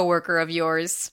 coworker of yours.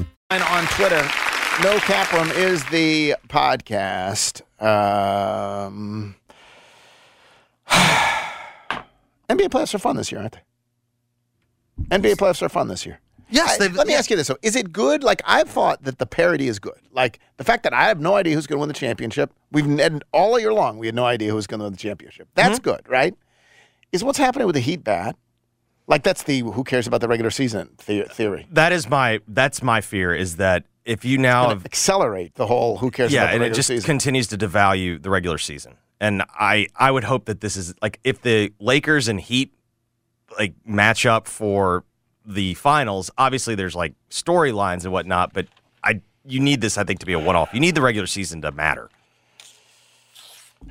And on Twitter, No Cap Room is the podcast. Um, NBA playoffs are fun this year, aren't they? NBA playoffs are fun this year. Yes, I- let me yeah. ask you this: though. Is it good? Like I've thought that the parity is good. Like the fact that I have no idea who's going to win the championship. We've and all year long we had no idea who was going to win the championship. That's Mm-hmm. good, right? Is what's happening with the Heat bad? Like that's the who cares about the regular season the- theory. That is my that's my fear is that if you now have Accelerate the whole who cares yeah, about the and it just season. continues to devalue the regular season. And I I would hope that this is like if the Lakers and Heat like match up for the finals. Obviously, there's like storylines and whatnot, but I you need this I think to be a one off. You need the regular season to matter.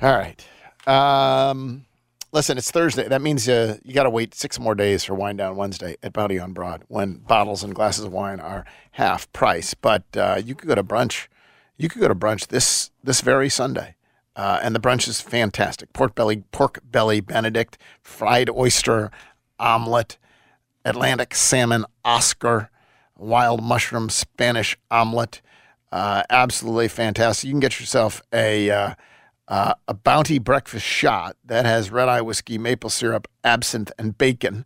All right. Um, listen, it's Thursday. That means uh, you got to wait six more days for Wine Down Wednesday at Bounty on Broad when bottles and glasses of wine are half price. But uh, you could go to brunch. You could go to brunch this this very Sunday. Uh, and the brunch is fantastic. Pork belly, pork belly Benedict, fried oyster omelet, Atlantic salmon Oscar, wild mushroom Spanish omelet. Uh, absolutely fantastic. You can get yourself a uh, uh, a bounty breakfast shot that has red eye whiskey, maple syrup, absinthe, and bacon,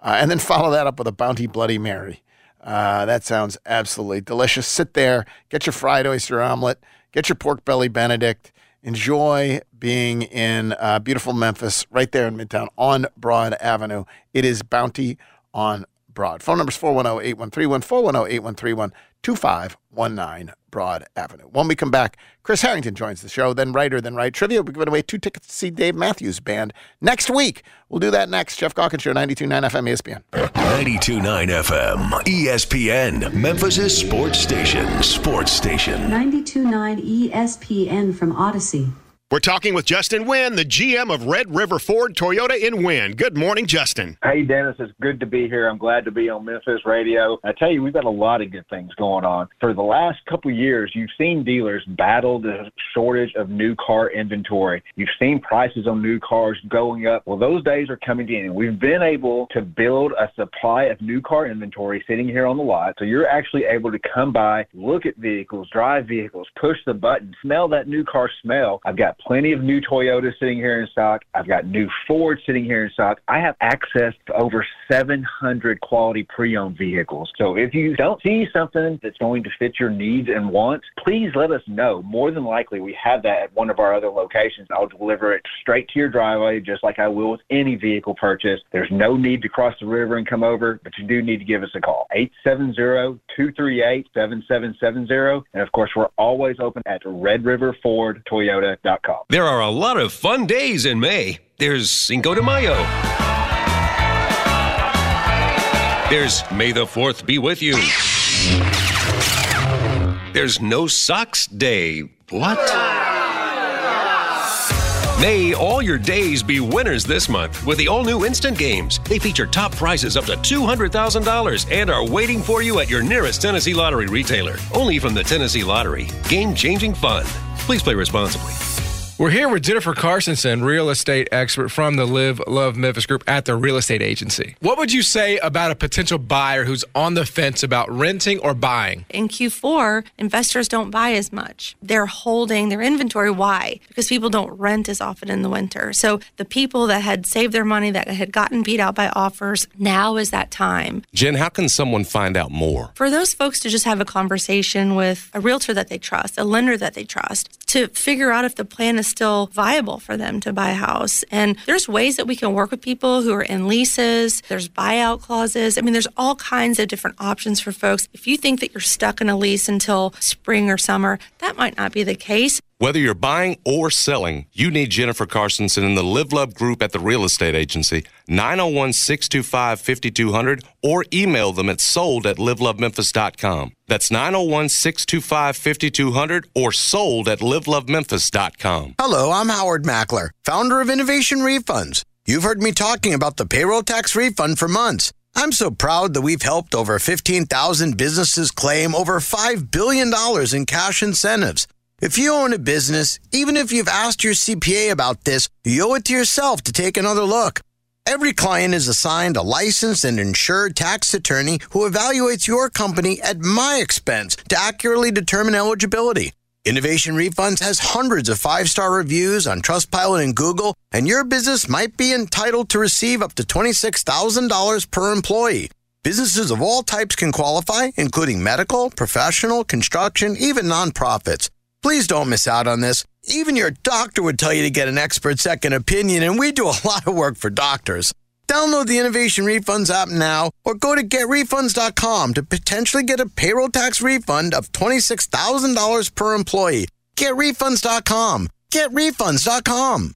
uh, and then follow that up with a bounty Bloody Mary. Uh, that sounds absolutely delicious. Sit there, get your fried oyster omelet, get your pork belly Benedict. Enjoy being in uh, beautiful Memphis, right there in Midtown on Broad Avenue. It is Bounty on Broad. Phone number is 410 8131, 410 8131, 2519 Broad Avenue. When we come back, Chris Herrington joins the show, then Righter, then Wright trivia. We're giving away two tickets to see Dave Matthews Band next week. We'll do that next. Jeff Calkins Show, 92.9 FM ESPN. 92.9 FM, ESPN, Memphis' sports station. Sports station. 92.9 ESPN from Odyssey. We're talking with Justin Wynn, the GM of Red River Ford Toyota in Wynn. Good morning, Justin. Hey, Dennis, it's good to be here. I'm glad to be on Memphis Radio. I tell you, we've got a lot of good things going on. For the last couple years, you've seen dealers battle the shortage of new car inventory. You've seen prices on new cars going up. Well, those days are coming in. We've been able to build a supply of new car inventory sitting here on the lot. So you're actually able to come by, look at vehicles, drive vehicles, push the button, smell that new car smell. I've got plenty of new Toyotas sitting here in stock. I've got new Ford sitting here in stock. I have access to over 700 quality pre-owned vehicles. So if you don't see something that's going to fit your needs and wants, please let us know. More than likely, we have that at one of our other locations. I'll deliver it straight to your driveway, just like I will with any vehicle purchase. There's no need to cross the river and come over, but you do need to give us a call. 870-238-7770. And of course, we're always open at redriverfordtoyota.com. There are a lot of fun days in May. There's Cinco de Mayo. There's May the 4th be with you. There's No Socks Day. What? May all your days be winners this month with the all new Instant Games. They feature top prizes up to $200,000 and are waiting for you at your nearest Tennessee Lottery retailer. Only from the Tennessee Lottery. Game changing fun. Please play responsibly. We're here with Jennifer Carsonson, real estate expert from the Live Love Memphis Group at the real estate agency. What would you say about a potential buyer who's on the fence about renting or buying? In Q4, investors don't buy as much. They're holding their inventory. Why? Because people don't rent as often in the winter. So the people that had saved their money, that had gotten beat out by offers, now is that time. Jen, how can someone find out more? For those folks to just have a conversation with a realtor that they trust, a lender that they trust, to figure out if the plan is still viable for them to buy a house. And there's ways that we can work with people who are in leases, there's buyout clauses. I mean, there's all kinds of different options for folks. If you think that you're stuck in a lease until spring or summer, that might not be the case. Whether you're buying or selling, you need Jennifer Carsonson in the Live Love Group at the real estate agency, 901 625 5200, or email them at sold at livelovememphis.com. That's 901 625 5200 or sold at livelovememphis.com. Hello, I'm Howard Mackler, founder of Innovation Refunds. You've heard me talking about the payroll tax refund for months. I'm so proud that we've helped over 15,000 businesses claim over $5 billion in cash incentives. If you own a business, even if you've asked your CPA about this, you owe it to yourself to take another look. Every client is assigned a licensed and insured tax attorney who evaluates your company at my expense to accurately determine eligibility. Innovation Refunds has hundreds of five star reviews on Trustpilot and Google, and your business might be entitled to receive up to $26,000 per employee. Businesses of all types can qualify, including medical, professional, construction, even nonprofits. Please don't miss out on this. Even your doctor would tell you to get an expert second opinion, and we do a lot of work for doctors. Download the Innovation Refunds app now or go to getrefunds.com to potentially get a payroll tax refund of $26,000 per employee. Getrefunds.com. Getrefunds.com.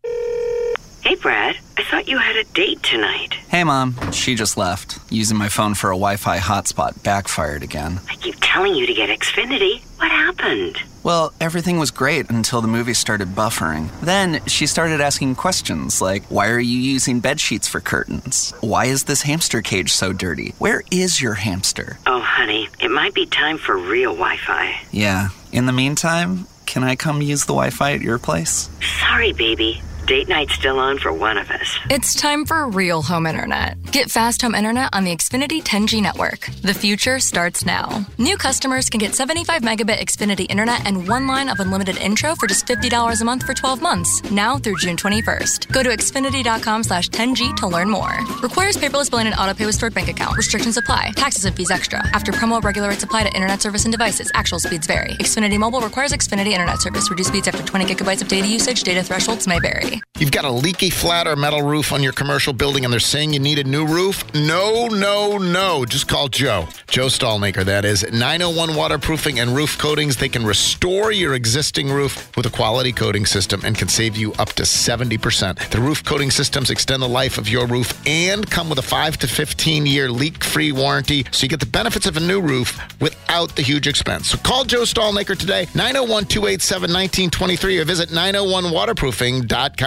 Hey, Brad. I thought you had a date tonight. Hey, Mom. She just left. Using my phone for a Wi Fi hotspot backfired again. I keep telling you to get Xfinity. What happened? Well, everything was great until the movie started buffering. Then she started asking questions like Why are you using bed sheets for curtains? Why is this hamster cage so dirty? Where is your hamster? Oh, honey, it might be time for real Wi Fi. Yeah. In the meantime, can I come use the Wi Fi at your place? Sorry, baby. Date night's still on for one of us. It's time for real home internet. Get fast home internet on the Xfinity 10G network. The future starts now. New customers can get 75 megabit Xfinity internet and one line of unlimited intro for just $50 a month for 12 months, now through June 21st. Go to xfinity.com slash 10G to learn more. Requires paperless billing and autopay with stored bank account. Restrictions apply. Taxes and fees extra. After promo, regular rates apply to internet service and devices. Actual speeds vary. Xfinity Mobile requires Xfinity internet service. Reduced speeds after 20 gigabytes of data usage. Data thresholds may vary. You've got a leaky flat or metal roof on your commercial building and they're saying you need a new roof? No, no, no. Just call Joe. Joe Stallmaker, that is. 901 Waterproofing and Roof Coatings. They can restore your existing roof with a quality coating system and can save you up to 70%. The roof coating systems extend the life of your roof and come with a 5 to 15 year leak free warranty so you get the benefits of a new roof without the huge expense. So call Joe Stallmaker today, 901 287 1923, or visit 901waterproofing.com.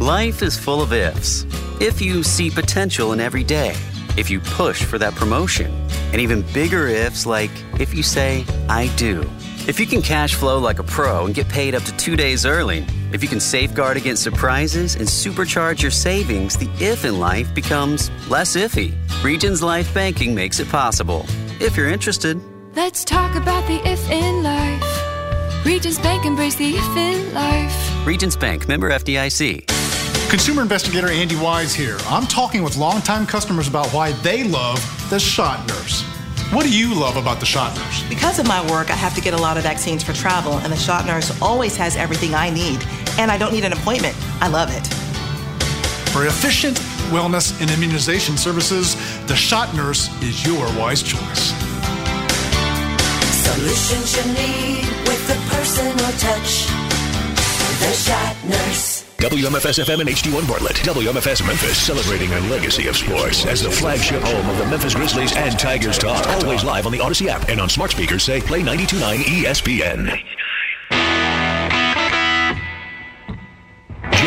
Life is full of ifs. If you see potential in every day, if you push for that promotion, and even bigger ifs like if you say, I do. If you can cash flow like a pro and get paid up to two days early, if you can safeguard against surprises and supercharge your savings, the if in life becomes less iffy. Regions Life Banking makes it possible. If you're interested, Let's talk about the if in life. Regions Bank embrace the if in life. Regions Bank, member FDIC. Consumer investigator Andy Wise here. I'm talking with longtime customers about why they love the shot nurse. What do you love about the shot nurse? Because of my work, I have to get a lot of vaccines for travel, and the shot nurse always has everything I need, and I don't need an appointment. I love it. For efficient wellness and immunization services, the shot nurse is your wise choice. Solutions you need with the personal touch. The shot nurse. WMFS FM and HD1 Bartlett. WMFS Memphis, celebrating a legacy of sports as the flagship home of the Memphis Grizzlies and Tigers talk. Always live on the Odyssey app and on smart speakers say play 92.9 ESPN.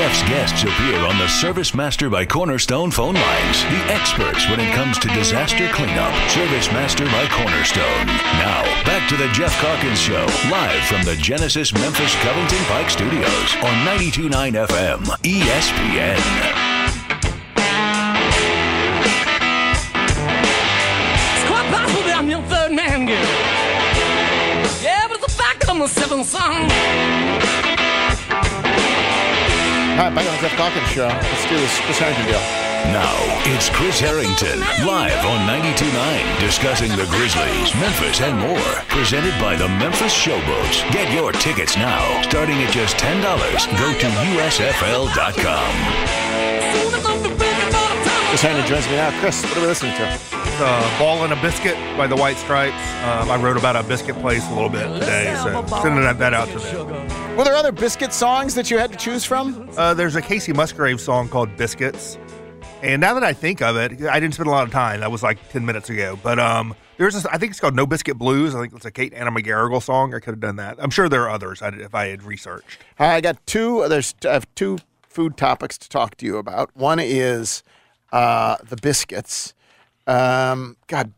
Jeff's guests appear on the Service Master by Cornerstone phone lines. The experts when it comes to disaster cleanup. Service Master by Cornerstone. Now, back to the Jeff Calkins Show, live from the Genesis Memphis Covington Pike Studios on 92.9 FM, ESPN. Your third man, girl. Yeah, but fact that I'm seventh son. All right, back on the Jeff Calkins show. Let's do this Chris Herrington deal. Now, it's Chris Herrington, live on 92.9, discussing the Grizzlies, Memphis, and more. Presented by the Memphis Showboats. Get your tickets now, starting at just $10. Go to USFL.com. Chris Herrington joins me now. Chris, what are we listening to? uh, Ball and a Biscuit by the White Stripes. Um, I wrote about a biscuit place a little bit today, so sending that, that out to them. Were there other biscuit songs that you had to choose from? Uh, there's a Kacey Musgrave song called Biscuits. And now that I think of it, I didn't spend a lot of time. That was like 10 minutes ago. But um, there's this, I think it's called No Biscuit Blues. I think it's a Kate Anna McGarrigle song. I could have done that. I'm sure there are others if I had researched. I got two. There's I have two food topics to talk to you about. One is uh, the biscuits. Um, God,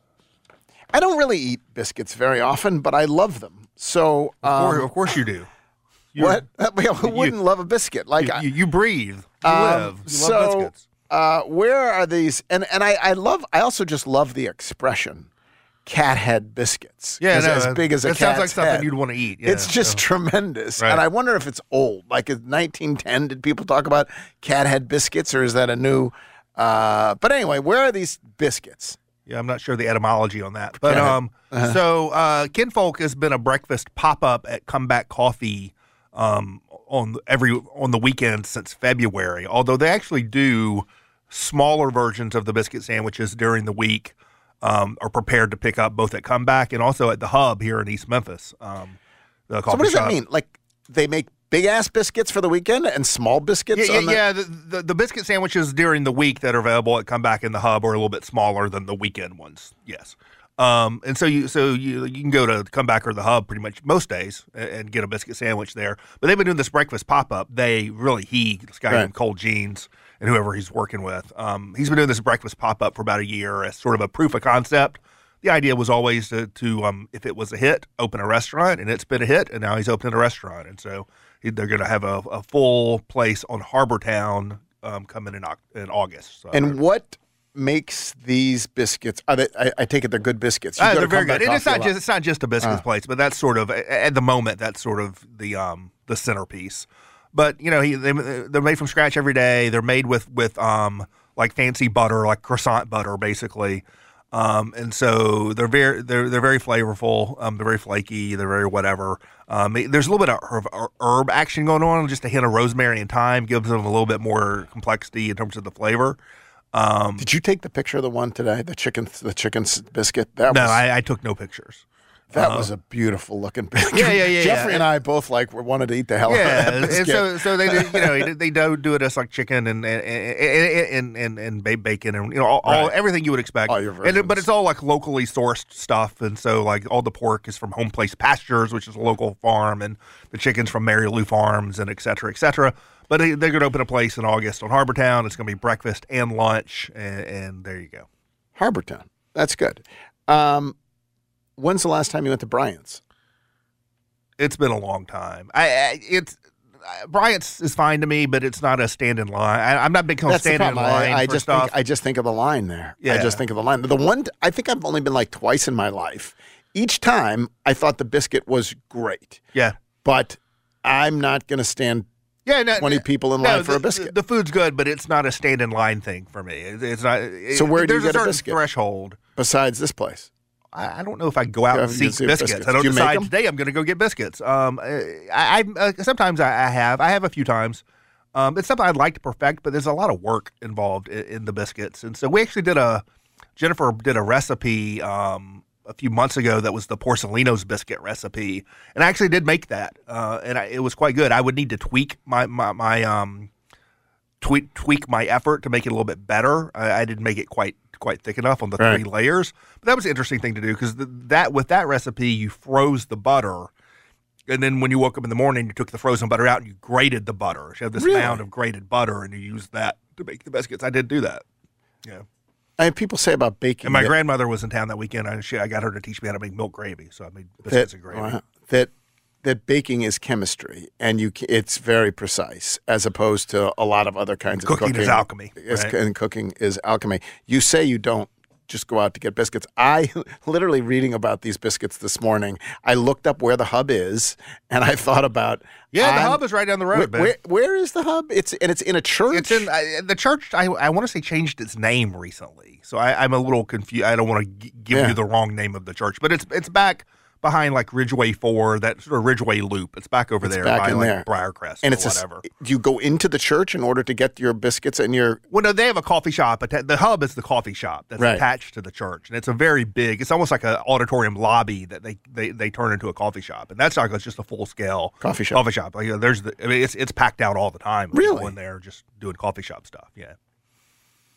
I don't really eat biscuits very often, but I love them. So, Of course, um, of course you do. What? Who wouldn't love a biscuit? Like you, you, breathe. You Um, live. You so, love biscuits. Uh, where are these? And and I, I love. I also just love the expression, cat head biscuits. Yeah, no, as big as a that sounds like something head. you'd wanna eat, Yeah, it's just so. tremendous, Right. and I wonder if it's old. Like in 1910, did people talk about cat head biscuits, or is that a new? Uh, but anyway, where are these biscuits? Yeah, I'm not sure the etymology on that. But um, Uh-huh. so uh, Kinfolk has been a breakfast pop up at Comeback Coffee um, on every on the weekend since February. Although they actually do smaller versions of the biscuit sandwiches during the week. Um, are prepared to pick up both at Comeback and also at the Hub here in East Memphis. Um, the So what does shop. that mean? Like they make big ass biscuits for the weekend and small biscuits? Yeah, yeah, the- yeah. The, the, the biscuit sandwiches during the week that are available at Comeback in the Hub are a little bit smaller than the weekend ones. Yes. Um, and so you so you you can go to Comeback or the Hub pretty much most days and, and get a biscuit sandwich there. But they've been doing this breakfast pop up. They really he this guy Right. named Cole Jeans and whoever he's working with. Um, he's been doing this breakfast pop up for about a year as sort of a proof of concept. The idea was always to, to um, if it was a hit, open a restaurant, and it's been a hit, and now he's opening a restaurant, and so he- they're going to have a, a full place on Harbor Town um, coming in in August. So. And what makes these biscuits? Are they, I, I take it they're good biscuits. You Uh, they're very good. And it's not just it's not just a biscuits Uh. place, but that's sort of at the moment that's sort of the um the centerpiece. But you know, he, they they're made from scratch every day. They're made with with um like fancy butter, like croissant butter, basically. Um, and so they're very they're they're very flavorful. Um, they're very flaky. They're very whatever. Um, there's a little bit of herb, herb action going on. Just a hint of rosemary and thyme gives them a little bit more complexity in terms of the flavor. Um, Did you take the picture of the one today? The chicken, the chicken biscuit. That no, was, I, I took no pictures. that Uh, was a beautiful looking biscuit. Yeah, yeah, yeah, Jeffrey yeah. and I both like wanted to eat the hell out of yeah, that and biscuit. so so they do- you know they do do it as like chicken and and and and, and ba- bacon and you know all, all Right. everything you would expect. All your and but it's all like locally sourced stuff, and so like all the pork is from Home Place Pastures, which is a local farm, and the chicken's from Mary Lou Farms, and et cetera, et cetera. But they, they're going to open a place in August on Harbor Town. It's going to be breakfast and lunch, and, and there you go. Harbortown. That's good. Um, when's the last time you went to Bryant's? It's been a long time. I, I it's. Bryant's is fine to me, but it's not a stand in line. I, I'm not big on standing in line I, I just stuff. think I just think of the line there. Yeah. I just think of the line. The one I think I've only been like twice in my life. Each time I thought the biscuit was great. Yeah. But I'm not going to stand Yeah, no, 20 people in no, line for the, a biscuit. The, food's good, but it's not a stand in line thing for me. It's not. it- So where do you get a certain biscuit? threshold? Besides this place, I, I don't know if I go out Yeah, and seek biscuits. biscuits. I don't Do make today I'm going to go get biscuits. Um, I, I uh, sometimes I, I have. I have a few times. Um, it's something I'd like to perfect, but there's a lot of work involved in, in the biscuits, and so we actually did a. Jennifer did a recipe um, a few months ago that was the Porcellino's biscuit recipe, and I actually did make that, uh, and I, it was quite good. I would need to tweak my my, my um, tweak tweak my effort to make it a little bit better. I, I didn't make it quite quite thick enough on the Right. three layers, but that was an interesting thing to do because that with that recipe you froze the butter, And then when you woke up in the morning, you took the frozen butter out and you grated the butter. So you have this Really? mound of grated butter, and you used that to make the biscuits. I did do that. Yeah. I mean, people say about baking. And my that- grandmother was in town that weekend, and she, I got her to teach me how to make milk gravy. So I made that, biscuits and gravy. uh, that that baking is chemistry and you it's very precise as opposed to a lot of other kinds of Cooking cooking is alchemy, Is- right? and cooking is alchemy you say you don't just go out to get biscuits i literally reading about these biscuits this morning i looked up where the hub is and i thought about Yeah, the I'm- hub is right down the road, where, where- where is the hub it's and it's in a church It's in I, the church. I, I want to say changed its name recently, so I, I'm a little confused. I don't want to g- give Yeah. you the wrong name of the church, but it's it's back behind like Ridgeway Four, that sort of Ridgeway Loop. It's back over It's there back by in like there. Briarcrest and or it's whatever. do you go into the church in order to get your biscuits and your Well, no, they have a coffee shop. atta- The hub is the coffee shop that's Right. attached to the church, and it's a very big. It's almost like an auditorium lobby that they, they, they turn into a coffee shop, and that's like it's just a full scale Coffee shop. Coffee shop. Like you know, there's the. I mean, it's it's packed out all the time. Really? in there just doing coffee shop stuff. Yeah.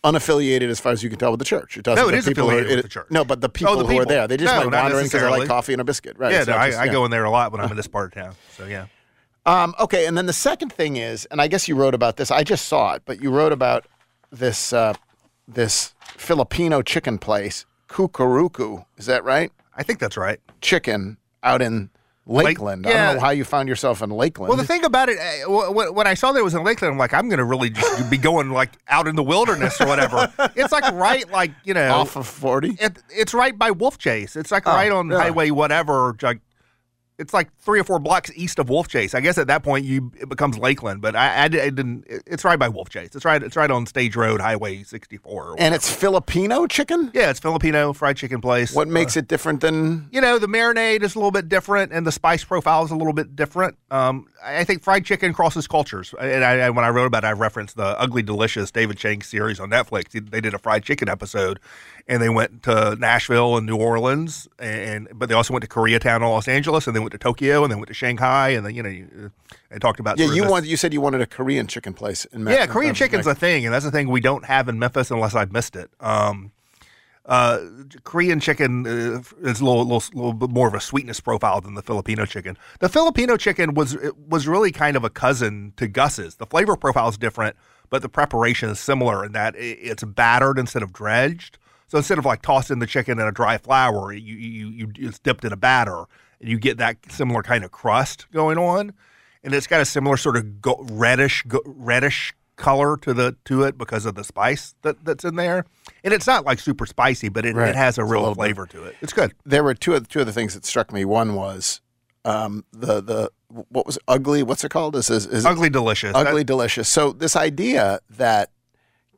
Unaffiliated as far as you can tell with the church. It doesn't. No, it is people are- affiliated with the church. No, but the people, Oh, the who are there, they just No, might wander in because they like coffee and a biscuit. Right? yeah, no, I, just- I go in there a lot when I'm in this part of town. So yeah. Um, okay, and then the second thing is, and I guess you wrote about this. I just saw it, but you wrote about this uh, this Filipino chicken place, Kukuruku. Is that right? I think that's right. Chicken out in Lakeland. I yeah. don't know how you found yourself in Lakeland. Well, the thing about it, eh, wh- when I saw that it was in Lakeland, I'm like, I'm going to really just be going like out in the wilderness or whatever. it's like right, like you know, off of forty. It, it's right by Wolf Chase. It's like Oh, right on really? Highway whatever. Like it's like three or four blocks east of Wolf Chase. I guess at that point you it becomes Lakeland, but I, I, I didn't. It's right by Wolf Chase. It's right. It's right on Stage Road, Highway 64. and it's Filipino chicken. yeah, it's Filipino fried chicken place. What makes it different than? you know, the marinade is a little bit different, and the spice profile is a little bit different. Um, I I think fried chicken crosses cultures, and I, I- when I wrote about it, I referenced the Ugly Delicious David Chang series on Netflix. They did a fried chicken episode, and they went to Nashville and New Orleans, and but they also went to Koreatown and Los Angeles, and they went to Tokyo, and they went to Shanghai, and then you know, you- and talked about Yeah, you this- want. You said you wanted a Korean chicken place in. Me- yeah, Korean uh, chicken's a thing, and that's the thing we don't have in Memphis unless I've missed it. Um, uh, Korean chicken uh, is a little, little, little bit more of a sweetness profile than the Filipino chicken. The Filipino chicken was it was really kind of a cousin to Gus's. The flavor profile is different, but the preparation is similar in that it's battered instead of dredged. So instead of like tossing the chicken in a dry flour, you you, you it's dipped in a batter, and you get that similar kind of crust going on, and it's got a similar sort of go- reddish go- reddish color to the to it because of the spice that, that's in there. And it's not like super spicy, but it, Right. it has a It's a real bit. flavor to it. It's good. There were two of two of the things that struck me. One was um, the the what was it? ugly. What's it called? Is is, is it- Ugly delicious. ugly That- delicious. So this idea that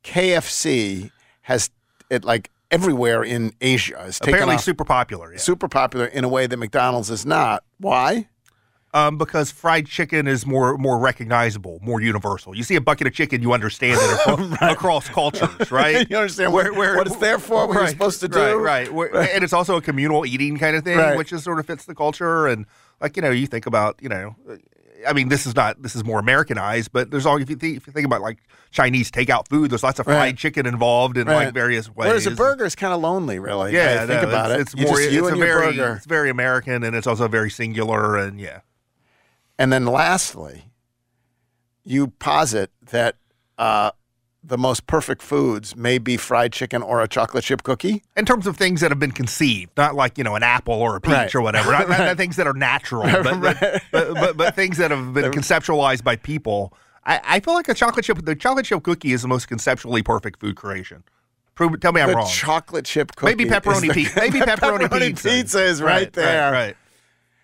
KFC has it like everywhere in Asia is taken apparently off- super popular. Yeah. super popular in a way that McDonald's is not. Why? Um, because fried chicken is more more recognizable, more universal. You see a bucket of chicken, you understand it across, across cultures, right? You understand what- what it's there for, what you're supposed to do. right, Where- Right. And it's also a communal eating kind of thing, Right. which is sort of fits the culture. And like you know, you think about you know, I mean, this is not this is more Americanized, but there's all if you think, if you think about like Chinese takeout food, there's lots of fried Right. chicken involved in Right. like various ways. Whereas a burger is kind of lonely, really. Yeah, I think about it's, it. It's You more. just you it's and a your very. burger. It's very American, and it's also very singular. And yeah, And then lastly, you posit that uh, the most perfect foods may be fried chicken or a chocolate chip cookie. in terms of things that have been conceived, not like you know an apple or a peach Right. or whatever. Not, Right. not things that are natural, but, but, but, but, but things that have been conceptualized by people. I, I feel like a chocolate chip, the chocolate chip cookie is the most conceptually perfect food creation. Prove, tell me I'm the wrong. chocolate chip cookie. Maybe pepperoni pizza. Maybe pepperoni, pizza. pizza is right, there. Right, right.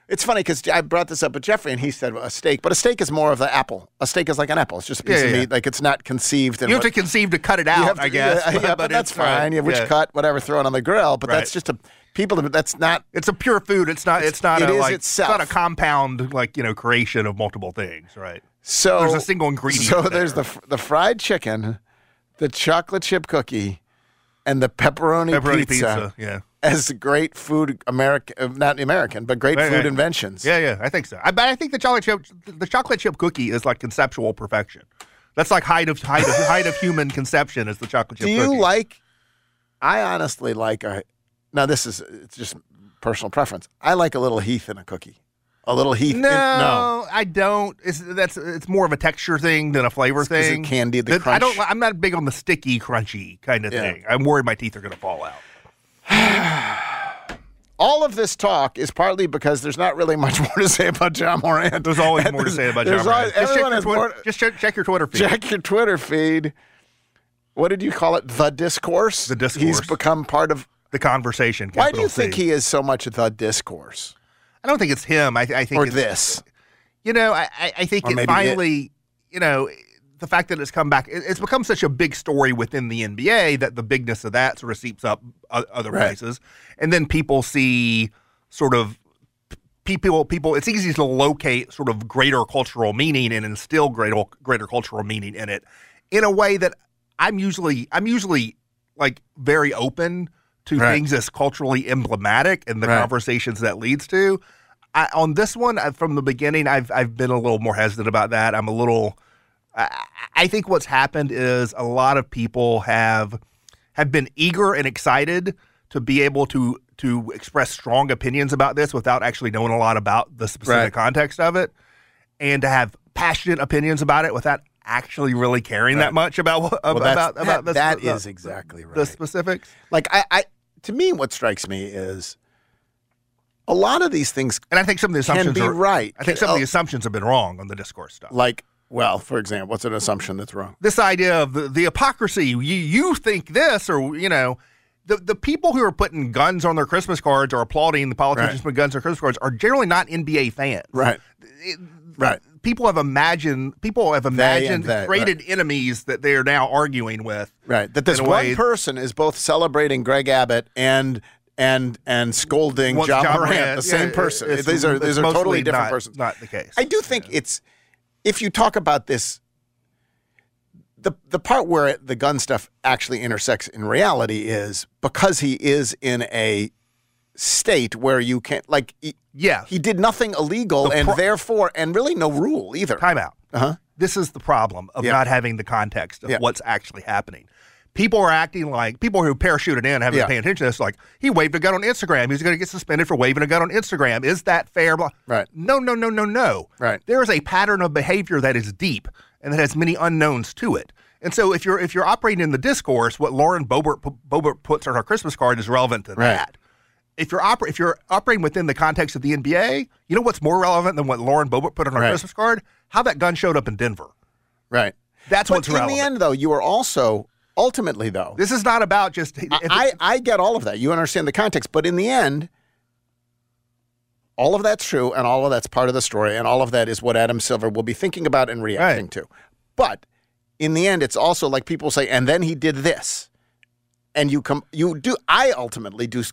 It's funny because I brought this up with Jeffrey, and he said a steak, but a steak is more of the apple. A steak is like an apple. It's just a piece Yeah, of yeah, meat. Like it's not conceived. In You have what- to conceive to cut it out, to- I guess. Yeah, but, that's it's, uh, fine. You have which cut, whatever, throw it on the grill. But Right. that's just a people. That's not. It's a pure food. It's not. It's, not it a is like. itself. It's not a compound like you know creation of multiple things. Right. So There's a single ingredient So there. there's the the fried chicken, the chocolate chip cookie, and the pepperoni, Pepperoni pizza. pizza, yeah. as great food American, uh, not American, but great Right, food right. inventions. Yeah, yeah, I think so. I, but I think the chocolate chip, the chocolate chip cookie is like conceptual perfection. That's like height of height of height of human conception is the chocolate chip Do you cookie. like? I honestly like a. Now this is it's just personal preference. I like a little Heath in a cookie. A little Heath? No, in- no. I don't. It's that's it's more of a texture thing than a flavor it thing. candied the That- I don't. I'm not big on the sticky, crunchy kind of Yeah. thing. I'm worried my teeth are going to fall out. All of this talk is partly because there's not really much more to say about Ja Morant. There's always more to say about Ja There's Morant. Just check your Twitter- more. Just check, check your Twitter feed. Check your Twitter feed. What did you call it? The discourse. The discourse. He's become part of the conversation. Why do you C. think he is so much of the discourse? I don't think it's him. I, I think Or it's, this. You know, I, I, think Or it maybe it. finally, you know, the fact that it's come back, it- it's become such a big story within the NBA that the bigness of that sort of seeps up other Right. places, and then people see sort of people. People, it's easy to locate sort of greater cultural meaning and instill greater greater cultural meaning in it in a way that I'm usually I'm usually like very open to Right. things as culturally emblematic and the Right. conversations that leads to. I, on this one, I, from the beginning, I've I've been a little more hesitant about that. I'm a little. I, I think what's happened is a lot of people have have been eager and excited to be able to to express strong opinions about this without actually knowing a lot about the specific Right. context of it, and to have passionate opinions about it without actually really caring Right. that much about what, Well, about about that- the, that the- is exactly right. the specifics. Like I, I, to me, what strikes me is a lot of these things, and I think some of the can assumptions be are right. I think some of the oh, assumptions have been wrong on the discourse stuff. like, well, for example, what's an assumption that's wrong? this idea of the, the hypocrisy. You you think this, or you know, the the people who are putting guns on their Christmas cards or applauding the politicians Right. putting guns on their Christmas cards are generally not NBA fans. Right. right. People have imagined people have imagined they, created enemies that they are now arguing with. Right. That this one way- person is both celebrating Greg Abbott and and and scolding Ja, Ja Morant, Morant, the same yeah, person. it's- these are these are totally different not- persons. not the case. I do think it's if you talk about this the the part where the gun stuff actually intersects in reality is because he is in a state where you can't like he, yeah he did nothing illegal The and pro- therefore and really no rule either Time out. uh-huh This is the problem of not having the context of what's actually happening. People are acting like people who parachuted in haven't Yeah. paying attention to this. Like he waved a gun on Instagram. He's going to get suspended for waving a gun on Instagram. Is that fair? Blah. Right. No, no, no, no, no. Right. There is a pattern of behavior that is deep and that has many unknowns to it. And so if you're if you're operating in the discourse, what Lauren Bobert, Boebert puts on her Christmas card is relevant to Right. that. If you're oper- if you're operating within the context of the NBA, you know what's more relevant than what Lauren Boebert put on her Right. Christmas card? How that gun showed up in Denver. right That's but what's in relevant. the end though you are also ultimately though This is not about just. if I, I get all of that. You understand the context, but in the end, all of that's true, and all of that's part of the story, and all of that is what Adam Silver will be thinking about and reacting to. But in the end, it's also like people say, and then he did this, and you come, you do. I ultimately do.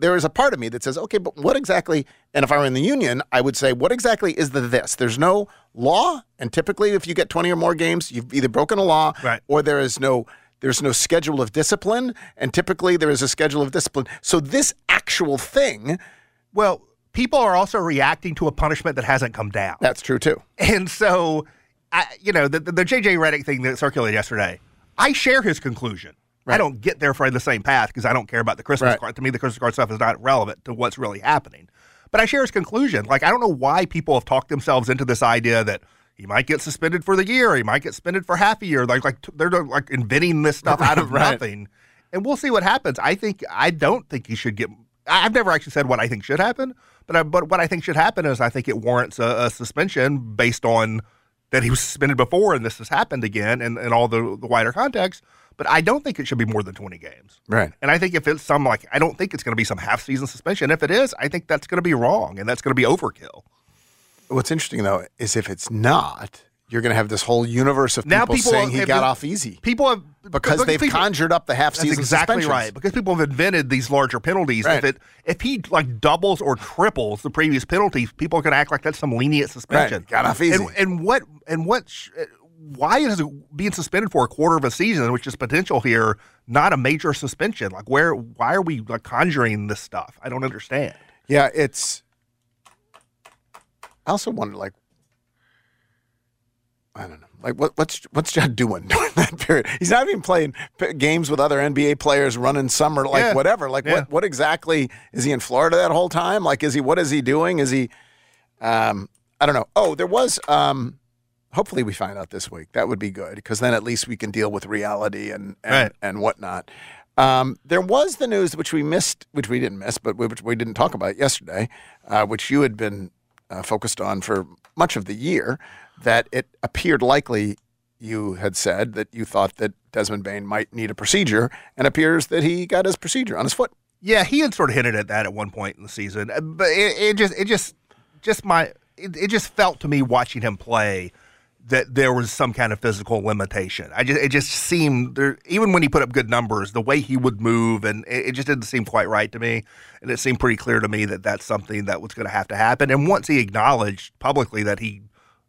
There is a part of me that says, okay, but what exactly? And if I were in the union, I would say, what exactly is the this? There's no law, and typically, if you get 20 or more games, you've either broken a law, Right. or there is no there's no schedule of discipline, and typically there is a schedule of discipline. So this actual thing, well, people are also reacting to a punishment that hasn't come down. that's true too. And so, I, you know, the, the, the JJ Redick thing that circulated yesterday, I share his conclusion. I don't get there for the same path because I don't care about the Christmas Right. card. To me, the Christmas card stuff is not relevant to what's really happening. But I share his conclusion. Like, I don't know why people have talked themselves into this idea that he might get suspended for the year, he might get suspended for half a year. Like, like they're like inventing this stuff out of Right. nothing. And we'll see what happens. I think I don't think he should get. I've never actually said what I think should happen, but I, but what I think should happen is I think it warrants a, a suspension based on that he was suspended before and this has happened again and, and all the, the wider context. But I don't think it should be more than 20 games. Right. And I think if it's some like, I don't think it's going to be some half season suspension. If it is, I think that's going to be wrong and that's going to be overkill. What's interesting though is if it's not, you're going to have this whole universe of people, Now people saying he have- got off easy People have because they've people- conjured up the half That's season exactly suspensions. right. Because people have invented these larger penalties. Right. If it if he like doubles or triples the previous penalties, people are going to act like that's some lenient suspension. Right. Got off easy. And, and what and what? Why is it being suspended for a quarter of a season, which is potential here, not a major suspension? Like where? Why are we like conjuring this stuff? I don't understand. Yeah, it's. I also wonder, like, I don't know, like what, what's what's Ja doing during that period? He's not even playing p- games with other NBA players, running summer, like Yeah. whatever. Like, Yeah. what what exactly is he in Florida that whole time? Like, is he what is he doing? Is he? Um, I don't know. Oh, there was. Um, hopefully, we find out this week. That would be good because then at least we can deal with reality and and, Right. and whatnot. Um, there was the news which we missed, which we didn't miss, but which we didn't talk about yesterday, uh, which you had been uh, focused on for much of the year. That it appeared likely you had said that you thought that Desmond Bane might need a procedure, and appears that he got his procedure on his foot. Yeah, he had sort of hinted at that at one point in the season, Uh, but it, it just, it just, just my, it, it just felt to me watching him play that there was some kind of physical limitation. I just, it just seemed there, even when he put up good numbers, the way he would move, and it, it just didn't seem quite right to me. And it seemed pretty clear to me that that's something that was going to have to happen. And once he acknowledged publicly that he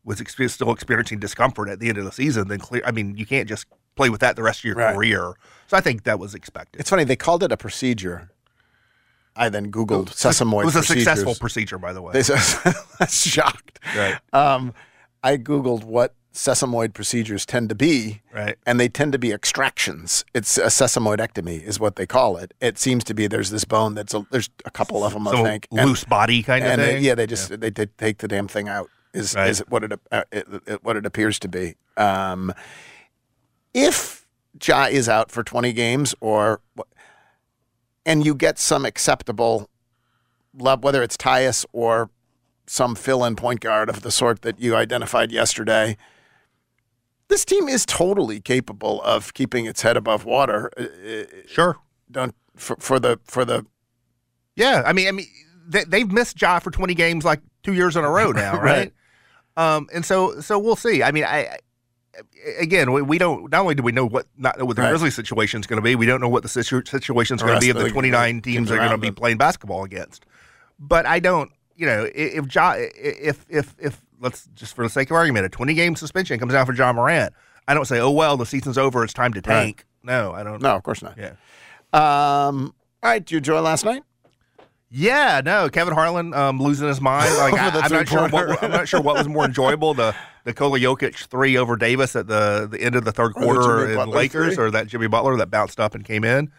was still experiencing discomfort at the end of the season, then clear. I mean, you can't just play with that the rest of your Right. career. So I think that was expected. It's funny they called it a procedure. I then Googled sesamoid It was a procedures. successful procedure, by the way. They said, I was shocked. Right. Um, I Googled what sesamoid procedures tend to be. Right. And they tend to be extractions. It's a sesamoidectomy is what they call it. It seems to be there's this bone that's a, there's a couple of them I think loose body kind of and they- thing? yeah, they just they, they take the damn thing out. Is Right. is what it, uh, it, it what it appears to be. Um, if Ja is out for 20 games or and you get some acceptable love, whether it's Tyus or some fill-in point guard of the sort that you identified yesterday, this team is totally capable of keeping its head above water. Uh, Sure. Don't for, for the for the Yeah, I mean, I mean, they, they've missed Ja for twenty games like two years in a row now, right? Right. Um, and so, so we'll see. I mean, I, again, we, we don't. Not only do we know what not what the Right. Grizzlies situation is going to be, we don't know what the situ- situation is going to be of the the twenty nine teams teams they're going to be playing basketball against. But I don't. You know, if Ja, if if if let's just for the sake of argument, a twenty game suspension comes down for Ja Morant, I don't say, oh well, the season's over, it's time to Right. tank. No, I don't. No, of course not. Yeah. Um, all right, did you enjoy last night? Yeah, no, Kevin Harlan um, losing his mind. Like I, I'm not sure. What, I'm not sure what was more enjoyable the the Nikola Jokic three over Davis at the the end of the third the quarter in Butler Lakers, three? or that Jimmy Butler that bounced up and came in.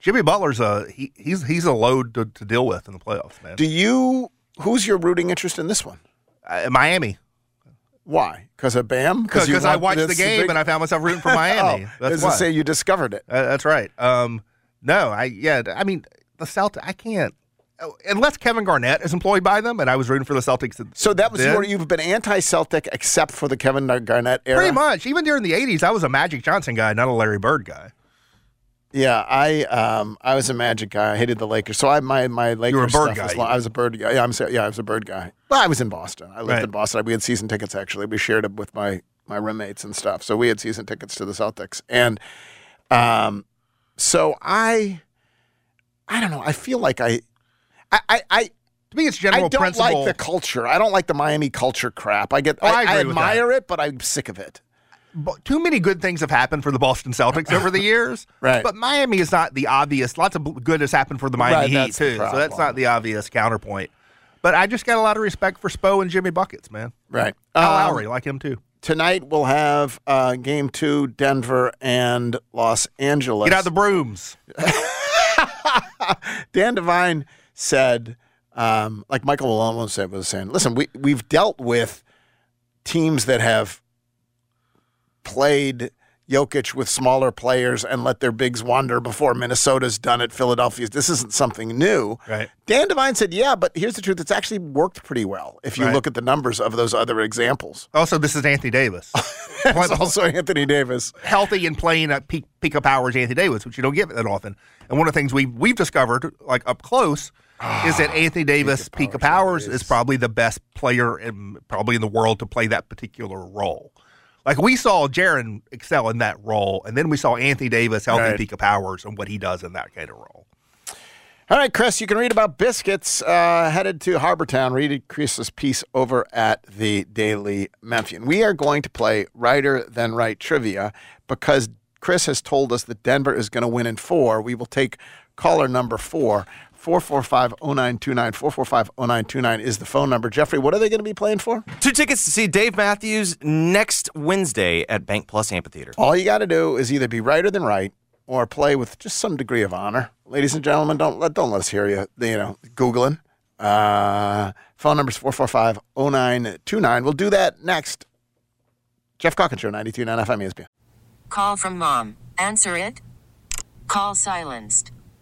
Jimmy Butler's a he, he's he's a load to, to deal with in the playoffs, man. Do you? Who's your rooting interest in this one? Uh, Miami. Why? Because of Bam? Because I watched the game big- and I found myself rooting for Miami. oh, That's does it why. say you discovered it? Uh, that's right. Um, no, I yeah. I mean the Celtics. I can't oh, unless Kevin Garnett is employed by them, and I was rooting for the Celtics. So that was then. your, you've been anti-Celtic except for the Kevin Garnett era. Pretty much. Even during the '80s, I was a Magic Johnson guy, not a Larry Bird guy. Yeah, I um I was a Magic guy. I hated the Lakers, so I my my Lakers were a Bird guy, was I was a Bird guy. Yeah, I'm so- yeah I was a Bird guy. Well, I was in Boston. I lived Right. in Boston. We had season tickets actually. We shared it with my my roommates and stuff. So we had season tickets to the Celtics, and um, so I I don't know. I feel like I I I. I to me, it's general I don't principle. like the culture. I don't like the Miami culture crap. I get. Oh, I I, I agree with that. admire it, but I'm sick of it. Too many good things have happened for the Boston Celtics over the years. Right. But Miami is not the obvious. Lots of good has happened for the Miami Right, Heat too. So that's not the obvious counterpoint. But I just got a lot of respect for Spo and Jimmy buckets, man. Right. Al Um, Lowry, like him too. Tonight we'll have uh, game two, Denver and Los Angeles. Get out the brooms. Dan Devine said, um, like Michael Malone said, was saying, listen, we, we've dealt with teams that have played Jokic with smaller players and let their bigs wander before Minnesota's done it, Philadelphia's. This isn't something new. Right. Dan Devine said, yeah, but here's the truth. It's actually worked pretty well if you Right. look at the numbers of those other examples. Also, this is Anthony Davis. It's also Anthony Davis. healthy and playing at peak peak of powers Anthony Davis, which you don't get that often. And one of the things we we've discovered, like up close, ah, is that Anthony Davis, peak of powers, is probably the best player in probably in the world to play that particular role. Like we saw Jaren excel in that role, and then we saw Anthony Davis healthy Right. peak of powers and what he does in that kind of role. All right, Chris, you can read about biscuits uh, headed to Harbortown. Read Chris's piece over at the Daily Memphian. We are going to play Righter Than Wright trivia because Chris has told us that Denver is going to win in four. We will take caller number four. 445-0929. 445-0929 is the phone number. Jeffrey, what are they going to be playing for? Two tickets to see Dave Matthews next Wednesday at Bank Plus Amphitheater. All you got to do is either be righter than right or play with just some degree of honor. Ladies and gentlemen, don't let don't let us hear you, you know, googling. Uh, phone number is 445 0929. We'll do that next. Jeff Calkins Show, 92.9 FM ESPN. Call from mom. Answer it. Call silenced.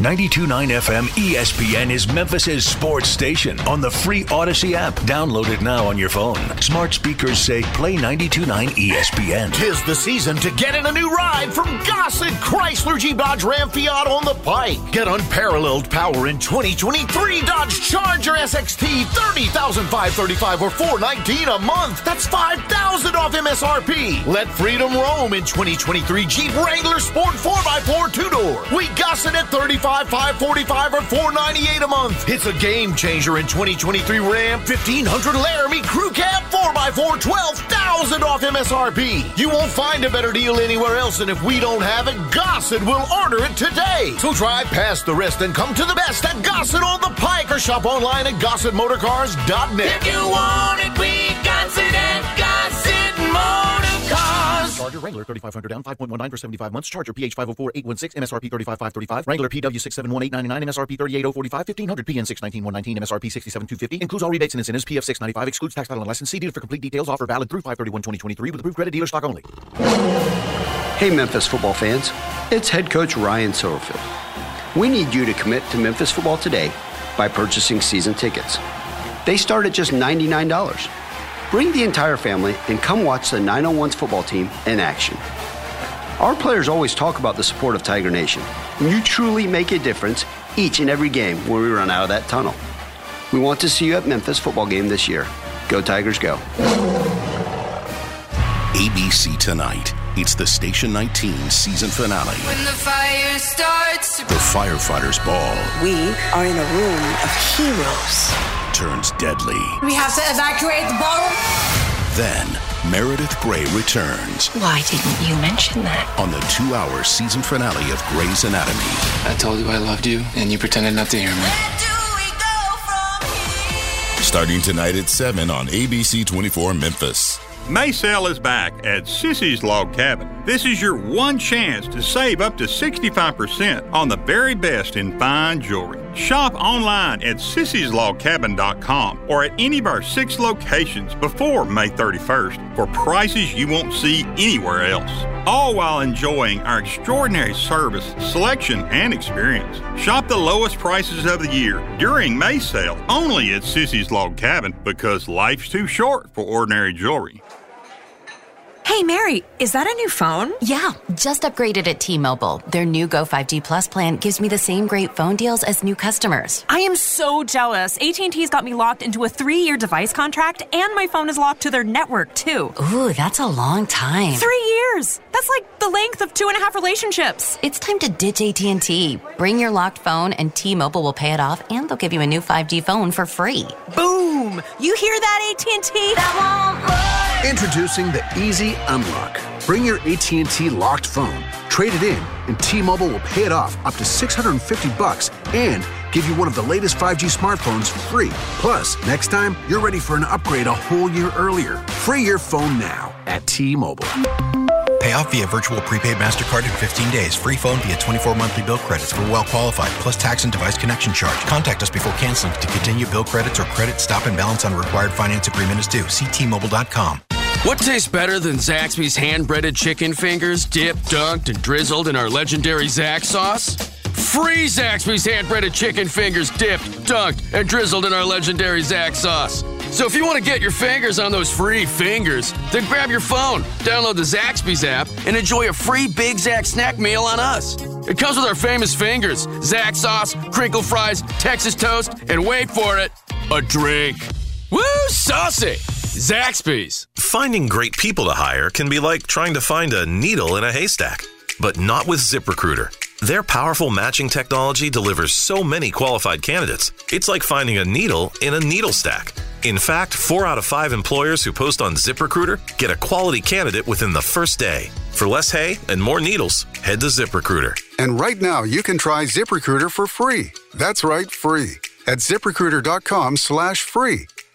92.9 FM ESPN is Memphis's sports station on the free Audacy app. Download it now on your phone. Smart speakers say play 92.9 ESPN. Tis the season to get in a new ride from Gossett Chrysler Jeep Dodge Ram Fiat on the Pike. Get unparalleled power in 2023 Dodge Charger SXT 30,535 or 419 a month. That's 5,000 off MSRP. Let freedom roam in 2023 Jeep Wrangler Sport 4x4 two-door. We Gossett at 35,545 or 498 a month. It's a game changer in 2023 Ram 1500 Laramie Crew Cab 4x4 12,000 off MSRP. You won't find a better deal anywhere else, and if we don't have it, Gossett will order it today. So drive past the rest and come to the best at Gossett on the Pike or shop online at GossettMotorcars.net. If you want it, we got it at Gossett Cars. Charger Wrangler 3500 down 5.19 for 75 months. Charger PH 504816 MSRP 35535. Wrangler PW 671899 MSRP 38045 1500 PN 619119 MSRP 67250. Includes all rebates and incentives. PF 695 excludes tax title and license. See dealer for complete details. Offer valid through 531 2023 with approved credit dealer stock only. Hey, Memphis football fans. It's head coach Ryan Silverfield. We need you to commit to Memphis football today by purchasing season tickets. They start at just $99. Bring the entire family and come watch the 901s football team in action. Our players always talk about the support of Tiger Nation, and you truly make a difference each and every game when we run out of that tunnel. We want to see you at Memphis football game this year. Go Tigers, go. ABC Tonight. It's the Station 19 season finale. When the fire starts The Firefighters Ball We are in a room of heroes. Turns deadly. We have to evacuate the ballroom. Then, Meredith Grey returns Why didn't you mention that? on the two hour season finale of Grey's Anatomy. I told you I loved you, and you pretended not to hear me. Starting tonight at 7 on ABC 24 Memphis. Maysale is back at Sissy's Log Cabin. This is your one chance to save up to 65% on the very best in fine jewelry. Shop online at sissyslogcabin.com or at any of our six locations before May 31st for prices you won't see anywhere else. All while enjoying our extraordinary service, selection, and experience. Shop the lowest prices of the year during May sale only at Sissy's Log Cabin because life's too short for ordinary jewelry. Hey, Hey, Mary, is that a new phone? Yeah, just upgraded at T-Mobile. Their new Go 5G Plus plan gives me the same great phone deals as new customers. I am so jealous. AT&T's got me locked into a three-year device contract, and my phone is locked to their network too. Ooh, that's a long time. Three years. That's like the length of two and a half relationships. It's time to ditch AT&T. Bring your locked phone, and T-Mobile will pay it off, and they'll give you a new 5G phone for free. Boom! You hear that, AT&T? Introducing the Easy Unlock. Bring your AT&T locked phone, trade it in, and T-Mobile will pay it off up to 650 bucks and give you one of the latest 5G smartphones free. Plus, next time, you're ready for an upgrade a whole year earlier. Free your phone now at T-Mobile. Pay off via virtual prepaid MasterCard in 15 days. Free phone via 24 monthly bill credits for well qualified, plus tax and device connection charge. Contact us before canceling to continue bill credits or credit stop and balance on required finance agreement is due. See T-Mobile.com. What tastes better than Zaxby's hand breaded chicken fingers, dipped, dunked, and drizzled in our legendary Zax sauce? Free Zaxby's hand breaded chicken fingers, dipped, dunked, and drizzled in our legendary Zax sauce. So if you want to get your fingers on those free fingers, then grab your phone, download the Zaxby's app, and enjoy a free Big Zax snack meal on us. It comes with our famous fingers, Zax sauce, crinkle fries, Texas toast, and wait for it, a drink. Woo, saucy! Zaxby's. Finding great people to hire can be like trying to find a needle in a haystack, but not with ZipRecruiter. Their powerful matching technology delivers so many qualified candidates, it's like finding a needle in a needle stack. In fact, four out of five employers who post on ZipRecruiter get a quality candidate within the first day. For less hay and more needles, head to ZipRecruiter. And right now, you can try ZipRecruiter for free. That's right, free. At ziprecruiter.com slash free.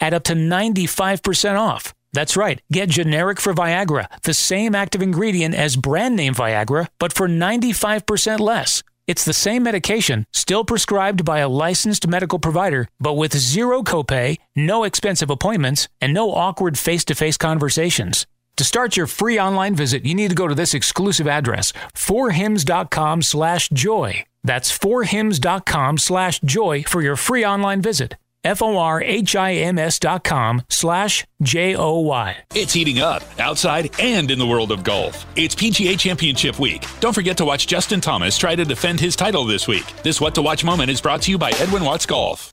at up to 95% off. That's right, get generic for Viagra, the same active ingredient as brand name Viagra, but for 95% less. It's the same medication, still prescribed by a licensed medical provider, but with zero copay, no expensive appointments, and no awkward face to face conversations. To start your free online visit, you need to go to this exclusive address, forhims.com slash joy. That's forhims.com slash joy for your free online visit. F-O-R-H-I-M-S dot com slash J-O-Y. It's heating up outside and in the world of golf. It's PGA Championship Week. Don't forget to watch Justin Thomas try to defend his title this week. This What to Watch moment is brought to you by Edwin Watts Golf.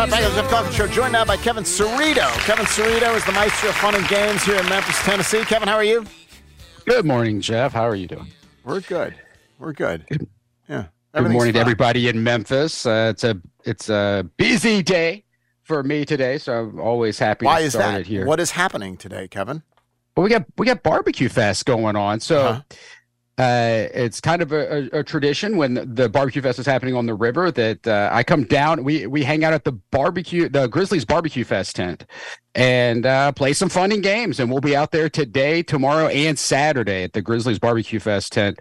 All right, back on the Jeff Calkins Show, joined now by Kevin Cerrito. Kevin Cerrito is the maestro of fun and games here in Memphis, Tennessee. Kevin, how are you? Good morning, Jeff. How are you doing? We're good. We're good. Yeah. Good morning to everybody in Memphis. Uh, it's a it's a busy day for me today, so I'm always happy Why to is that? here. What is happening today, Kevin? Well, we got we got barbecue fest going on, so Uh-huh. Uh, it's kind of a, a, a tradition when the barbecue fest is happening on the river that uh, I come down. We we hang out at the barbecue, the Grizzlies barbecue fest tent, and uh, play some fun and games. And we'll be out there today, tomorrow, and Saturday at the Grizzlies barbecue fest tent,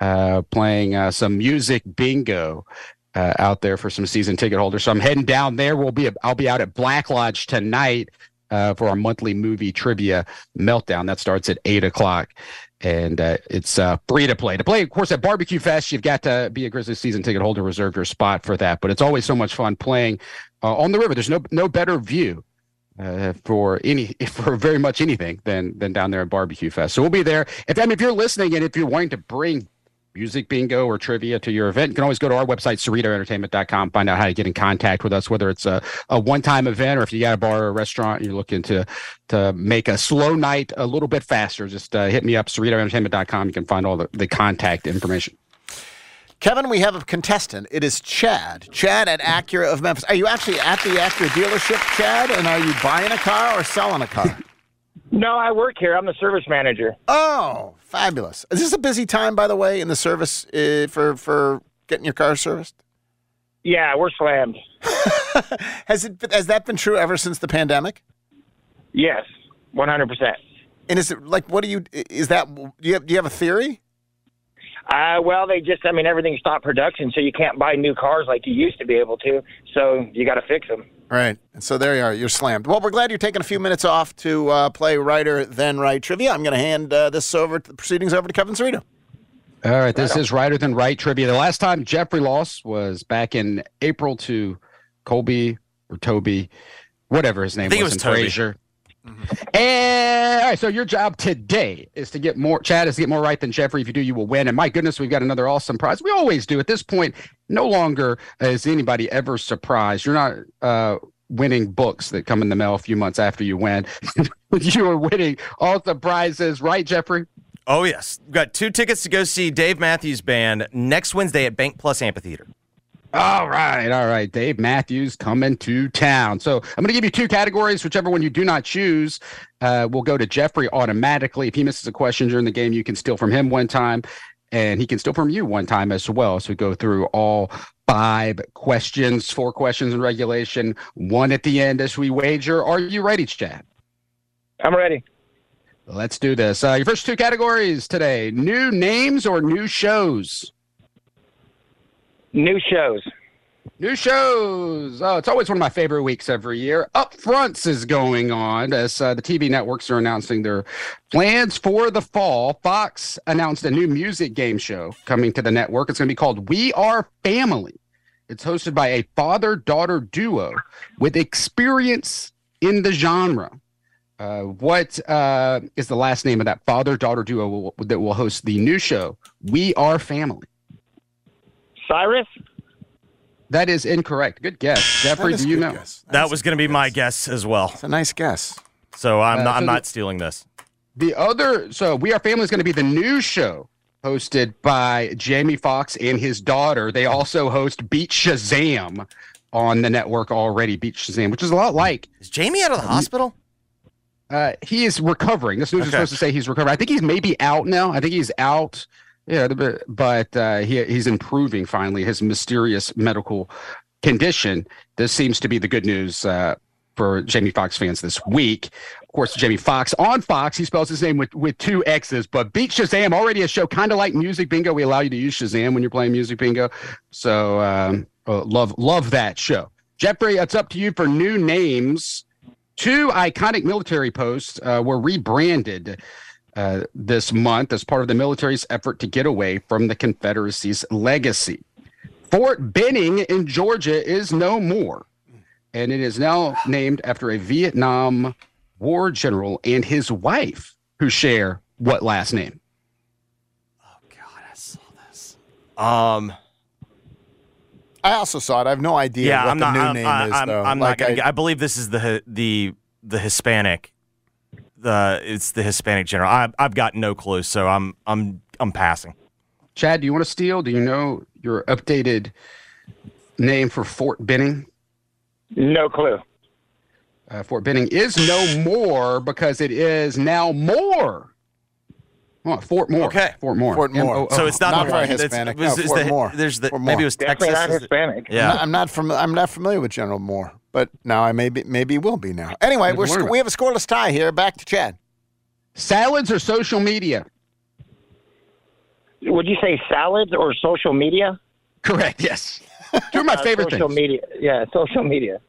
uh, playing uh, some music bingo. Uh, out there for some season ticket holders, so I'm heading down there. We'll be I'll be out at Black Lodge tonight for our monthly movie trivia meltdown. That starts at eight o'clock, and uh, it's uh, free to play. To play, of course, at Barbecue Fest, you've got to be a Grizzlies season ticket holder, reserve your spot for that. But it's always so much fun playing uh, on the river. There's no no better view. Uh, for any for very much anything than than down there at Barbecue Fest. So we'll be there. If I mean, if you're listening and if you're wanting to bring music bingo or trivia to your event, you can always go to our website, cerritoentertainment.com, find out how to get in contact with us, whether it's a, a one-time event or if you got a bar or a restaurant and you're looking to to make a slow night a little bit faster, just uh, hit me up, cerritoentertainment.com. You can find all the, the contact information. Kevin, we have a contestant. It is Chad. Chad at Acura of Memphis. Are you actually at the Acura dealership, Chad? And are you buying a car or selling a car? No, I work here. I'm the service manager. Oh, fabulous! Is this a busy time, by the way, in the service uh, for for getting your car serviced? Yeah, we're slammed. Has it has that been true ever since the pandemic? Yes, 100%. And is it like what do you is that do you have, do you have a theory? Uh, well, they just, I mean, everything stopped production, so you can't buy new cars like you used to be able to. So you got to fix them. Right. And so there you are. You're slammed. Well, we're glad you're taking a few minutes off to uh, play Righter than Wright trivia. I'm going to hand uh, this over to the proceedings over to Kevin Cerrito. All right, this is Righter Than Wright trivia. The last time Jeffrey lost was back in April to Colby or Toby, whatever his name think it was, was in Frazier. And all right, so your job today is to get more. Chad is to get more right than Jeffrey. If you do, you will win. And my goodness, we've got another awesome prize. We always do. At this point, no longer is anybody ever surprised. You're not uh, winning books that come in the mail a few months after you win. you are winning all the prizes, right, Jeffrey? Oh yes, We've got two tickets to go see Dave Matthews Band next Wednesday at Bank Plus Amphitheater. All right, all right. Dave Matthews coming to town. So I'm going to give you two categories. Whichever one you do not choose uh, will go to Jeffrey automatically. If he misses a question during the game, you can steal from him one time, and he can steal from you one time as well. So we go through all five questions, four questions in regulation, one at the end as we wager. Are you ready, Chad? I'm ready. Let's do this. Uh, your first two categories today new names or new shows? New shows. New shows. Oh, it's always one of my favorite weeks every year. Up Fronts is going on as uh, the TV networks are announcing their plans for the fall. Fox announced a new music game show coming to the network. It's going to be called We Are Family. It's hosted by a father daughter duo with experience in the genre. Uh, what uh, is the last name of that father daughter duo that will host the new show, We Are Family? Cyrus? That is incorrect. Good guess. Jeffrey, do you know? That was going to be my guess as well. It's a nice guess. So I'm Uh, not. so I'm the- not stealing this. The other, so We Are Family is going to be the new show hosted by Jamie Foxx and his daughter. They also host Beat Shazam on the network already. Beat Shazam, which is a lot like. Is Jamie out of the hospital? Uh, he is recovering. This news is supposed to say he's recovering. I think he's maybe out now. I think he's out. Yeah, but uh, he he's improving finally. His mysterious medical condition. This seems to be the good news uh, for Jamie Foxx fans this week. Of course, Jamie Foxx on Fox. He spells his name with with two X's. But Beat Shazam already a show kind of like Music Bingo. We allow you to use Shazam when you're playing Music Bingo. So um, uh, love love that show. Jeffrey, it's up to you for new names. Two iconic military posts uh, were rebranded uh, this month as part of the military's effort to get away from the Confederacy's legacy. Fort Benning in Georgia is no more, and it is now named after a Vietnam War general and his wife who share what last name? Oh God, I saw this. Um. I also saw it. I have no idea Yeah, what I'm the not. new I'm, name I, is, I'm, though. I'm Like, not. Gonna, I- I, believe this is the the the Hispanic. The it's the Hispanic general. I, I've got no clue, so I'm I'm I'm passing. Chad, do you want to steal? Do you know your updated name for Fort Benning? No clue. Uh, Fort Benning is no more because it is now more. Oh, Fort Moore. Okay. Fort Moore. Fort Moore. M-O-O. So it's not, Not the very one. It's- Hispanic. was- No, Fort the- Moore. There's the Fort maybe it was Definitely Texas. not Hispanic. Yeah. I'm not, I'm not from. I'm not familiar with General Moore, but now I maybe maybe will be now. Anyway, we're sc- we have a scoreless tie here. Back to Chad. Salads or social media? Would you say salads or social media? Correct. Yes. Two of my Uh, favorite social things. media. Yeah, social media.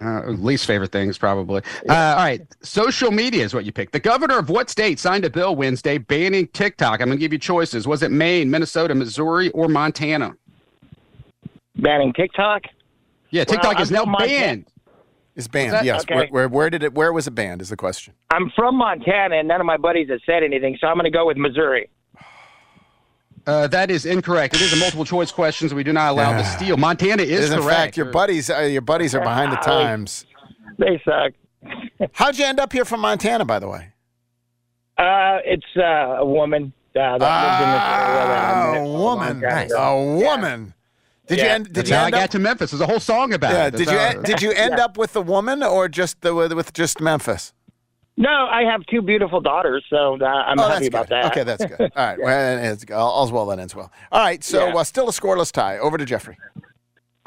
Uh, least favorite things, probably. Uh, all right. Social media is what you picked. The governor of what state signed a bill Wednesday banning TikTok? I'm going to give you choices. Was it Maine, Minnesota, Missouri, or Montana? Banning TikTok? Yeah, TikTok Well, is I'm now from Montana. banned. Is banned? Yes. okay. Where, where where did it? Where was it banned? Is the question. I'm from Montana, and none of my buddies have said anything, so I'm going to go with Missouri. Uh, that is incorrect. It is a multiple choice question, so we do not allow the steal. Montana is, Is in correct. fact your buddies. Uh, your buddies are behind the times. They suck. How'd you end up here from Montana, by the way? Uh, it's uh, a woman Uh, that lived in this area that I a a woman. time Nice. A woman. Did you end? Did That's you how I got up? to Memphis. There's a whole song about Yeah. it. Did you how- did you end Yeah. up with the woman or just the with, with just Memphis? No, I have two beautiful daughters, so uh, I'm oh, happy about that. Okay, that's good. All right. Well, it's, all's well that ends well. All right. So Yeah. uh, still a scoreless tie. Over to Jeffrey.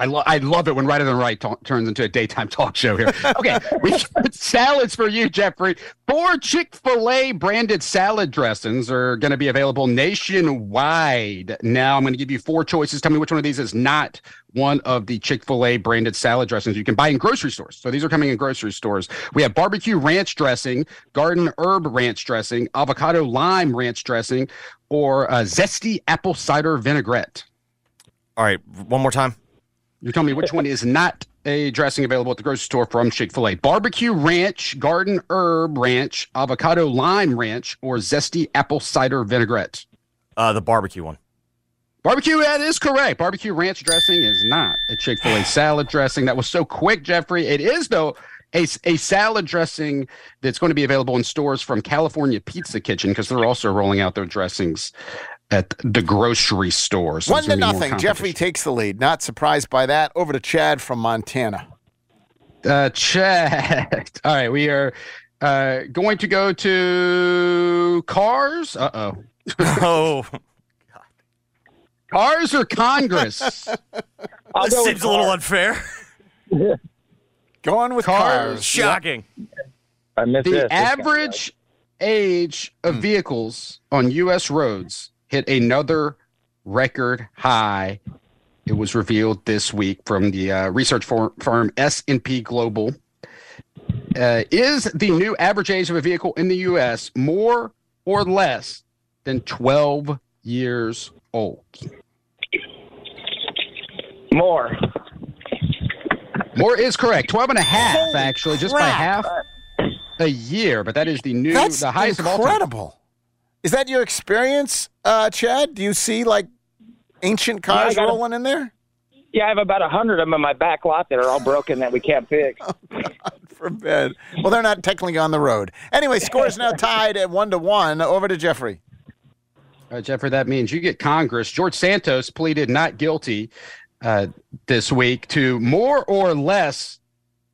I, lo- I love it when Right than Wright ta- turns into a daytime talk show here. Okay, we salads for you, Jeffrey. Four Chick fil A branded salad dressings are going to be available nationwide. Now, I'm going to give you four choices. Tell me which one of these is not one of the Chick fil A branded salad dressings you can buy in grocery stores. So these are coming in grocery stores. We have barbecue ranch dressing, garden herb ranch dressing, avocado lime ranch dressing, or uh, zesty apple cider vinaigrette. All right, one more time. You tell me which one is not a dressing available at the grocery store from Chick fil A. Barbecue ranch, garden herb ranch, avocado lime ranch, or zesty apple cider vinaigrette. Uh, the barbecue one. Barbecue, that is correct. Barbecue ranch dressing is not a Chick fil A salad dressing. That was so quick, Jeffrey. It is, though, a, a salad dressing that's going to be available in stores from California Pizza Kitchen because they're also rolling out their dressings at the grocery stores. So One to gonna be more nothing. Jeffrey takes the lead. Not surprised by that. Over to Chad from Montana. Uh, Chad. All right, we are uh, going to go to cars. Uh oh. Oh, Cars or Congress? I'll this seems a little car. unfair. Going with Cars. cars. Shocking. I missed the this. This average age of vehicles on U.S. roads hit another record high. It was revealed this week from the uh, research firm S&P Global. Uh, is the new average age of a vehicle in the U.S. more or less than 12 years old? More. More is correct. 12 and a half, Holy actually, just by half a year. But that is the new, That's the highest of all time. Incredible. Is that your experience, uh, Chad? Do you see like ancient cars got a- rolling in there? Yeah, I have about a hundred of them in my back lot that are all broken that we can't fix. God Forbid. Well, they're not technically on the road. Anyway, score is now tied at one to one. Over to Jeffrey. Uh, Jeffrey, that means you get Congress. George Santos pleaded not guilty uh, this week to more or less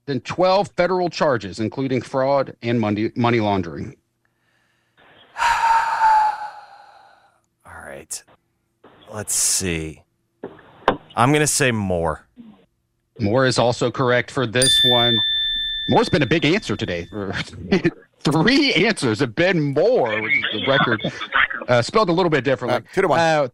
than 12 federal charges, including fraud and money, money laundering. All right. Let's see. I'm going to say more. More is also correct for this one. More's been a big answer today. Three answers have been more, which is the record. Uh, spelled a little bit differently. Uh, two to one. Uh,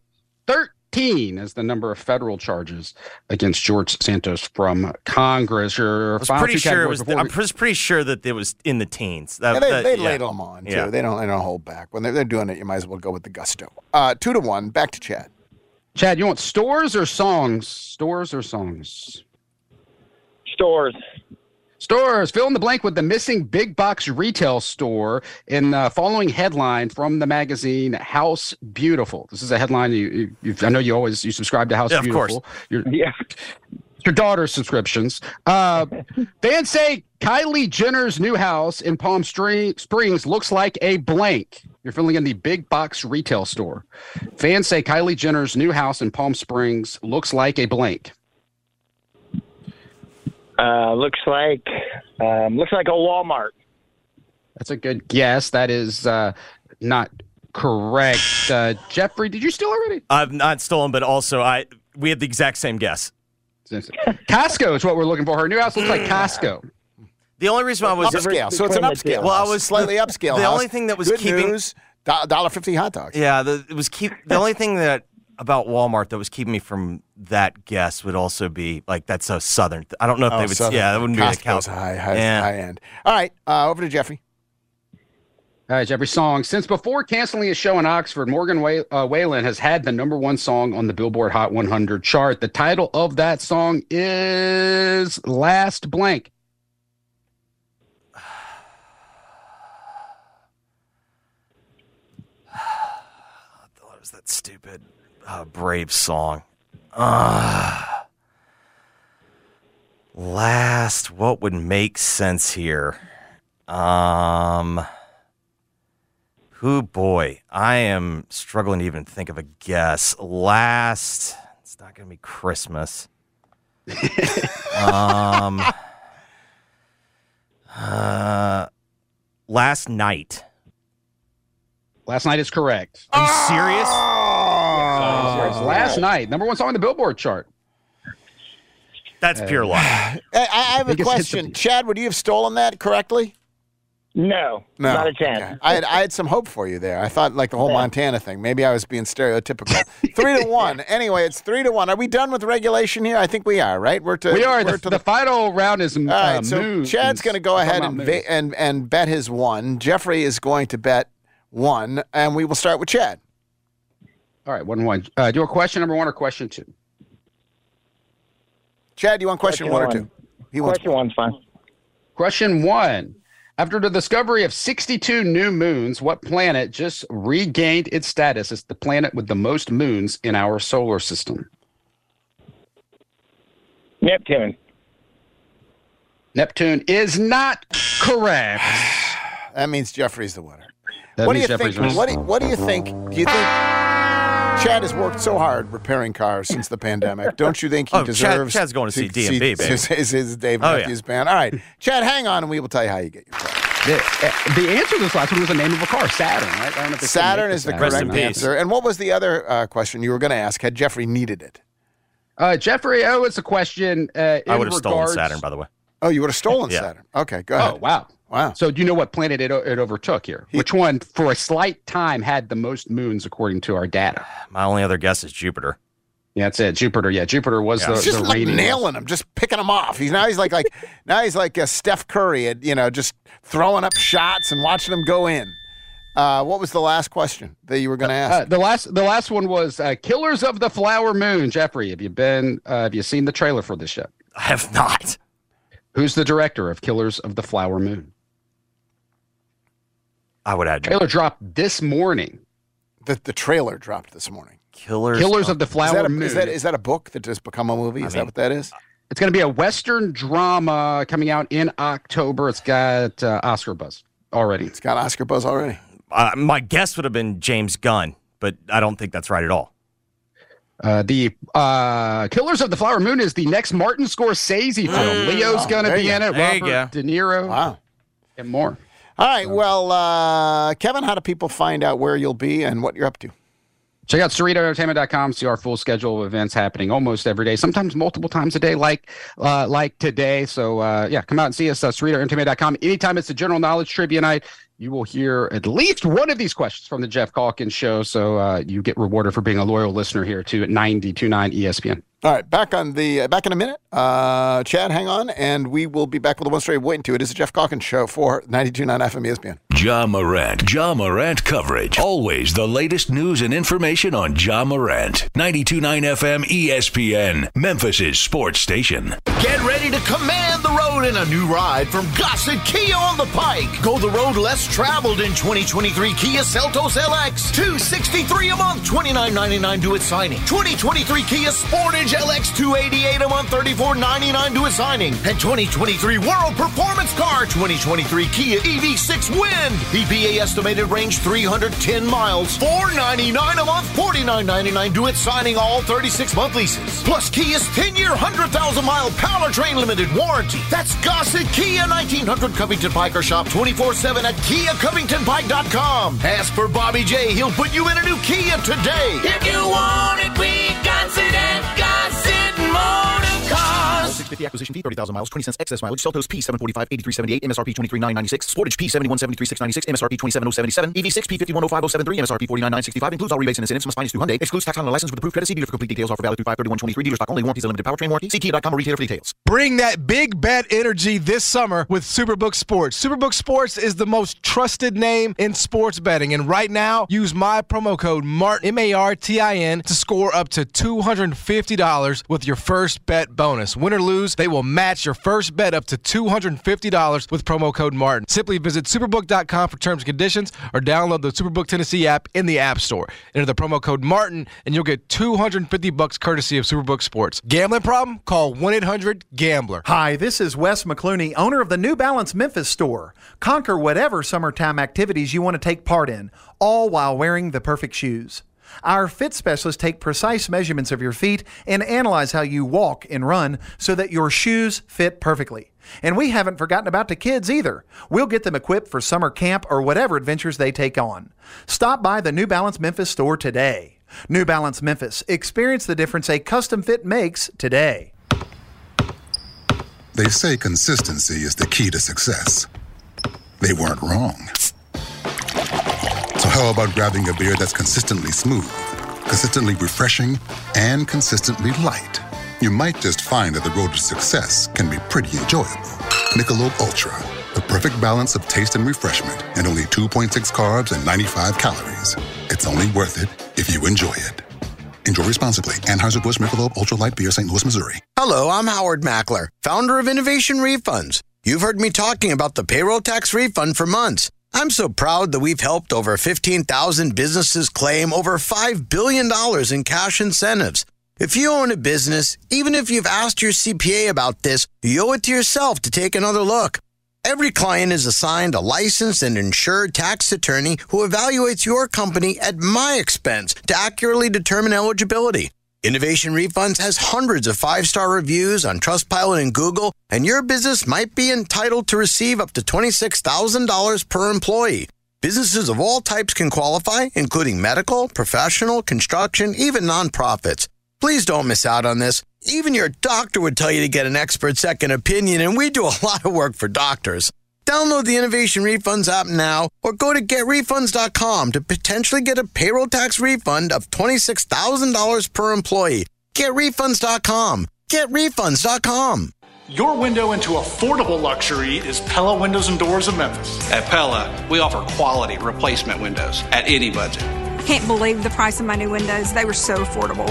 13 is the number of federal charges against George Santos from Congress. Your I was pretty sure it was. The, I'm we- pretty sure that it was in the teens. That, Yeah, they that- they yeah. ladle them on too. Yeah. They don't they don't hold back when they're they're doing it. You might as well go with the gusto. Uh, two to one. Back to Chad. Chad, you want stores or songs? Stores or songs? Stores. Stores. Fill in the blank with the missing big box retail store in the following headline from the magazine House Beautiful. This is a headline you, you you've- I know you always you subscribe to House Yeah, of course. Beautiful. Your, Yeah. Your daughter's subscriptions. Uh, fans say Kylie Jenner's new house in Palm String, Springs looks like a blank. You're filling in the big box retail store. Fans say Kylie Jenner's new house in Palm Springs looks like a blank. Uh, looks like um, looks like a Walmart. That's a good guess. That is uh, not correct. Uh, Jeffrey, did you steal already? I've not stolen, but also I we had the exact same guess. Costco is what we're looking for. Her new house looks like Costco. The only reason I was upscale. So it's an upscale. Well, I was slightly upscale. The house. only thing that was Good keeping news, do- dollar fifty hot dogs. Yeah, the, it was keep the only thing that about Walmart that was keeping me from that guess would also be like that's a southern. th- I don't know if Oh, they would. Southern. Yeah, that wouldn't be a Costco's high, high, yeah. high end. All right, uh, over to Jeffrey. Right, Jeffrey Song. Since before canceling his show in Oxford, Morgan Whay- uh, Wallen has had the number one song on the Billboard Hot 100 chart. The title of that song is Last Blank. What was that stupid uh, Brave song? Ah. last, what would make sense here? Um. Who boy, I am struggling to even think of a guess. Last, it's not going to be Christmas. um, uh, last night. Last night is correct. Are you serious? Yes, Last night, number one song on the Billboard chart. That's pure luck. I, I have a Biggest hits of question. Chad, would you have stolen that correctly? No, No, not a chance. Okay. I had I had some hope for you there. I thought like the whole Montana thing. Maybe I was being stereotypical. three to one. Anyway, it's three to one. Are we done with regulation here? I think we are. Right? We're to we are. The, to the final round is All right. uh, so moons. Chad's going to go ahead and, va- and and bet his one. Jeffrey is going to bet one, and we will start with Chad. All right, one one. Uh, do a question number one or question two? Chad, do you want question, Question one or two? He wants Question one's fine. Question one. After the discovery of 62 new moons, what planet just regained its status as the planet with the most moons in our solar system? Neptune. Neptune is not correct. That means Jeffrey's the winner. That what do you Jeffrey's think? What do, what do you think? Do you think Chad has worked so hard repairing cars since the pandemic? Don't you think he Oh, Chad- Chad's going to see DMB, baby. His, his, his Dave Oh, yeah. Matthews Band. All right, Chad, hang on, and we will tell you how you get your car. The, uh, the answer to this last one was the name of a car, Saturn, right? I don't know if Saturn is the Saturn. correct in answer. And what was the other uh, question you were going to ask? Had Jeffrey needed it? Uh, Jeffrey, oh, it's a question. Uh, I would have stolen Saturn, by the way. Oh, you would have stolen Yeah. Saturn. Okay, go ahead. Oh, wow. Wow. So do you know what planet it, it overtook here? Which one, for a slight time, had the most moons according to our data? My only other guess is Jupiter. Yeah, that's it. Jupiter. Yeah, Jupiter was Yeah. the, He's just the like reigning- nailing him, just picking him off. He's now he's like like now he's like uh, Steph Curry, at, you know, just throwing up shots and watching them go in. Uh, what was the last question that you were going to ask? Uh, the last, the last one was uh, "Killers of the Flower Moon." Jeffrey, have you been? Uh, have you seen the trailer for this yet? I have not. Who's the director of Killers of the Flower Moon? I would add Trailer dropped this morning. the the trailer dropped this morning. Killers. Killers of the Is Flower that, a, Moon. is that is that a book that just become a movie? Is that what that is? it's going to be a Western drama coming out in October. It's got uh, Oscar buzz already. It's got Oscar buzz already. Uh, my guess would have been James Gunn, but I don't think that's right at all. Uh, the uh, Killers of the Flower Moon is the next Martin Scorsese film. Leo's Oh, going to there be you in it. There you Robert go. De Niro Wow. and more. All right. Well, uh, Kevin, how do people find out where you'll be and what you're up to? Check out CerritoEntertainment.com. See our full schedule of events happening almost every day, sometimes multiple times a day, like uh, like today. So uh, yeah, come out and see us. Uh, CerritoEntertainment.com. Anytime it's a general knowledge trivia night, you will hear at least one of these questions from the Jeff Calkins show. So uh, you get rewarded for being a loyal listener here to 92.9 ESPN. All right, back on the uh, back in a minute. Uh, Chad, hang on, and we will be back with the one straight waiting to. It is the Jeff Calkins show for 92.9 FM ESPN. Ja Morant. Ja Morant coverage. Always the latest news and information on Ja Morant. 92.9 FM ESPN. Memphis' sports station. Get ready to command the road in a new ride from Gossett Kia on the Pike. Go the road less traveled in 2023 Kia Seltos LX. 263 a month, 29.99 to its signing. 2023 Kia Sportage LX 288 a month, 34.99 to its signing. And 2023 World Performance Car 2023 Kia EV6 Wind. EPA estimated range 310 miles, 499 a month, 49.99 to its signing. All 36 month leases. Plus Kia's 10 year, 100,000 mile powertrain limited warranty. That's Gossett Kia 1900 Covington Pike or shop 24 7 at KiaCovingtonPike.com. Ask for Bobby J. He'll put you in a new Kia today. If you want it, we got 650 acquisition fee, 30,000 miles, 20 cents excess mileage. Seltos P745, 8378, MSRP 23996. Sportage P71736, 696, MSRP 27077. EV6 P5105073, MSRP 49965. Includes all rebates and incentives. Must finance through Hyundai. Excludes tax on the license with approved credit. See dealer for complete details. Offer valid through 53123. Dealer stock only. Warranties and limited powertrain warranty. Kia.com or retailer for details. Bring that big bet energy this summer with Superbook Sports. Superbook Sports is the most trusted name in sports betting. And right now, use my promo code MARTIN, M A R T I N, to score up to $250 with your first bet bonus. Win or lose, lose, they will match your first bet up to $250 with promo code Martin. Simply visit superbook.com for terms and conditions or download the Superbook Tennessee app in the App Store. Enter the promo code Martin and you'll get 250 bucks courtesy of Superbook Sports. Gambling problem? Call 1-800-GAMBLER. Hi, this is Wes McClooney, owner of the New Balance Memphis store. Conquer whatever summertime activities you want to take part in, all while wearing the perfect shoes. Our fit specialists take precise measurements of your feet and analyze how you walk and run so that your shoes fit perfectly. And we haven't forgotten about the kids either. We'll get them equipped for summer camp or whatever adventures they take on. Stop by the New Balance Memphis store today. New Balance Memphis. Experience the difference a custom fit makes today. They say consistency is the key to success. They weren't wrong. How about grabbing a beer that's consistently smooth, consistently refreshing, and consistently light? You might just find that the road to success can be pretty enjoyable. Michelob Ultra, the perfect balance of taste and refreshment, and only 2.6 carbs and 95 calories. It's only worth it if you enjoy it. Enjoy responsibly. Anheuser-Busch Michelob Ultra Light Beer, St. Louis, Missouri. Hello, I'm Howard Mackler, founder of Innovation Refunds. You've heard me talking about the payroll tax refund for months. I'm so proud that we've helped over 15,000 businesses claim over $5 billion in cash incentives. If you own a business, even if you've asked your CPA about this, you owe it to yourself to take another look. Every client is assigned a licensed and insured tax attorney who evaluates your company at my expense to accurately determine eligibility. Innovation Refunds has hundreds of five star reviews on Trustpilot and Google, and your business might be entitled to receive up to $26,000 per employee. Businesses of all types can qualify, including medical, professional, construction, even nonprofits. Please don't miss out on this. Even your doctor would tell you to get an expert second opinion, and we do a lot of work for doctors. Download the Innovation Refunds app now or go to getrefunds.com to potentially get a payroll tax refund of $26,000 per employee. Getrefunds.com. Getrefunds.com. Your window into affordable luxury is Pella Windows and Doors of Memphis. At Pella, we offer quality replacement windows at any budget. Can't believe the price of my new windows. They were so affordable.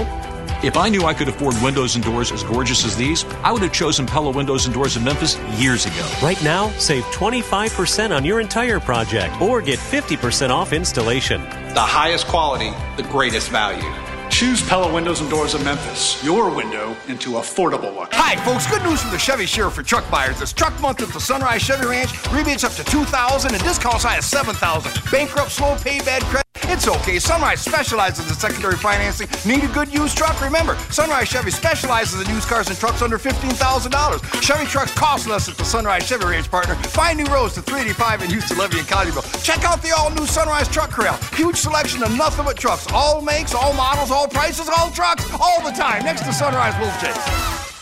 If I knew I could afford windows and doors as gorgeous as these, I would have chosen Pella Windows and Doors in Memphis years ago. Right now, save 25% on your entire project or get 50% off installation. The highest quality, the greatest value. Choose Pella Windows and Doors of Memphis, your window into affordable luxury. Hi, folks. Good news from the Chevy Sheriff for truck buyers. It's truck month at the Sunrise Chevy Ranch. Rebates up to 2000 and discounts high as 7000 Bankrupt, slow pay, bad credit. It's okay. Sunrise specializes in secondary financing. Need a good used truck? Remember, Sunrise Chevy specializes in used cars and trucks under $15,000. Chevy trucks cost less at the Sunrise Chevy Ranch partner. Find new roads to 385 in Houston, Levee, and Collierville. Check out the all-new Sunrise Truck Corral. Huge selection of nothing but trucks. All makes, all models, all prices, all trucks, all the time. Next to Sunrise Wolf Chase.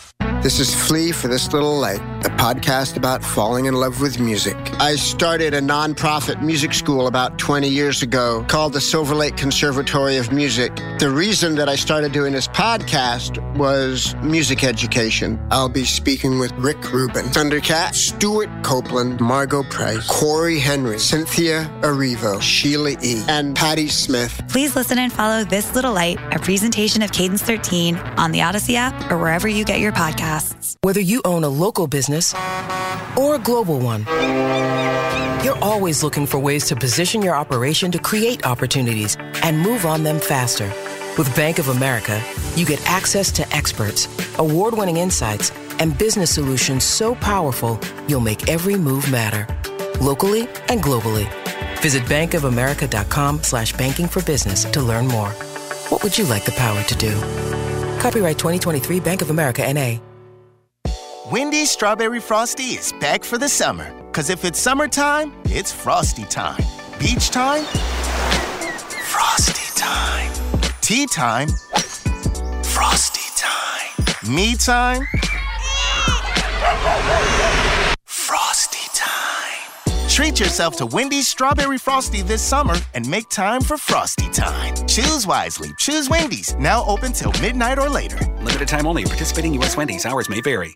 This is Flea for This Little Light, a podcast about falling in love with music. I started a nonprofit music school about 20 years ago called the Silver Lake Conservatory of Music. The reason that I started doing this podcast was music education. I'll be speaking with Rick Rubin, Thundercat, Stewart Copeland, Margo Price, Corey Henry, Cynthia Erivo, Sheila E., and Patti Smith. Please listen and follow This Little Light, a presentation of Cadence 13 on the Audacy app or wherever you get your podcasts. Whether you own a local business or a global one, you're always looking for ways to position your operation to create opportunities and move on them faster. With Bank of America, you get access to experts, award winning insights, and business solutions so powerful you'll make every move matter. Locally and globally. Visit bankofamerica.com slash banking for business to learn more. What would you like the power to do? Copyright 2023 Bank of America NA. Wendy's Strawberry Frosty is back for the summer. Cause if it's summertime, it's Frosty time. Beach time? Frosty time. Tea time? Frosty time. Me time? Frosty time. Treat yourself to Wendy's Strawberry Frosty this summer and make time for Frosty time. Choose wisely. Choose Wendy's. Now open till midnight or later. Limited time only. Participating U.S. Wendy's. Hours may vary.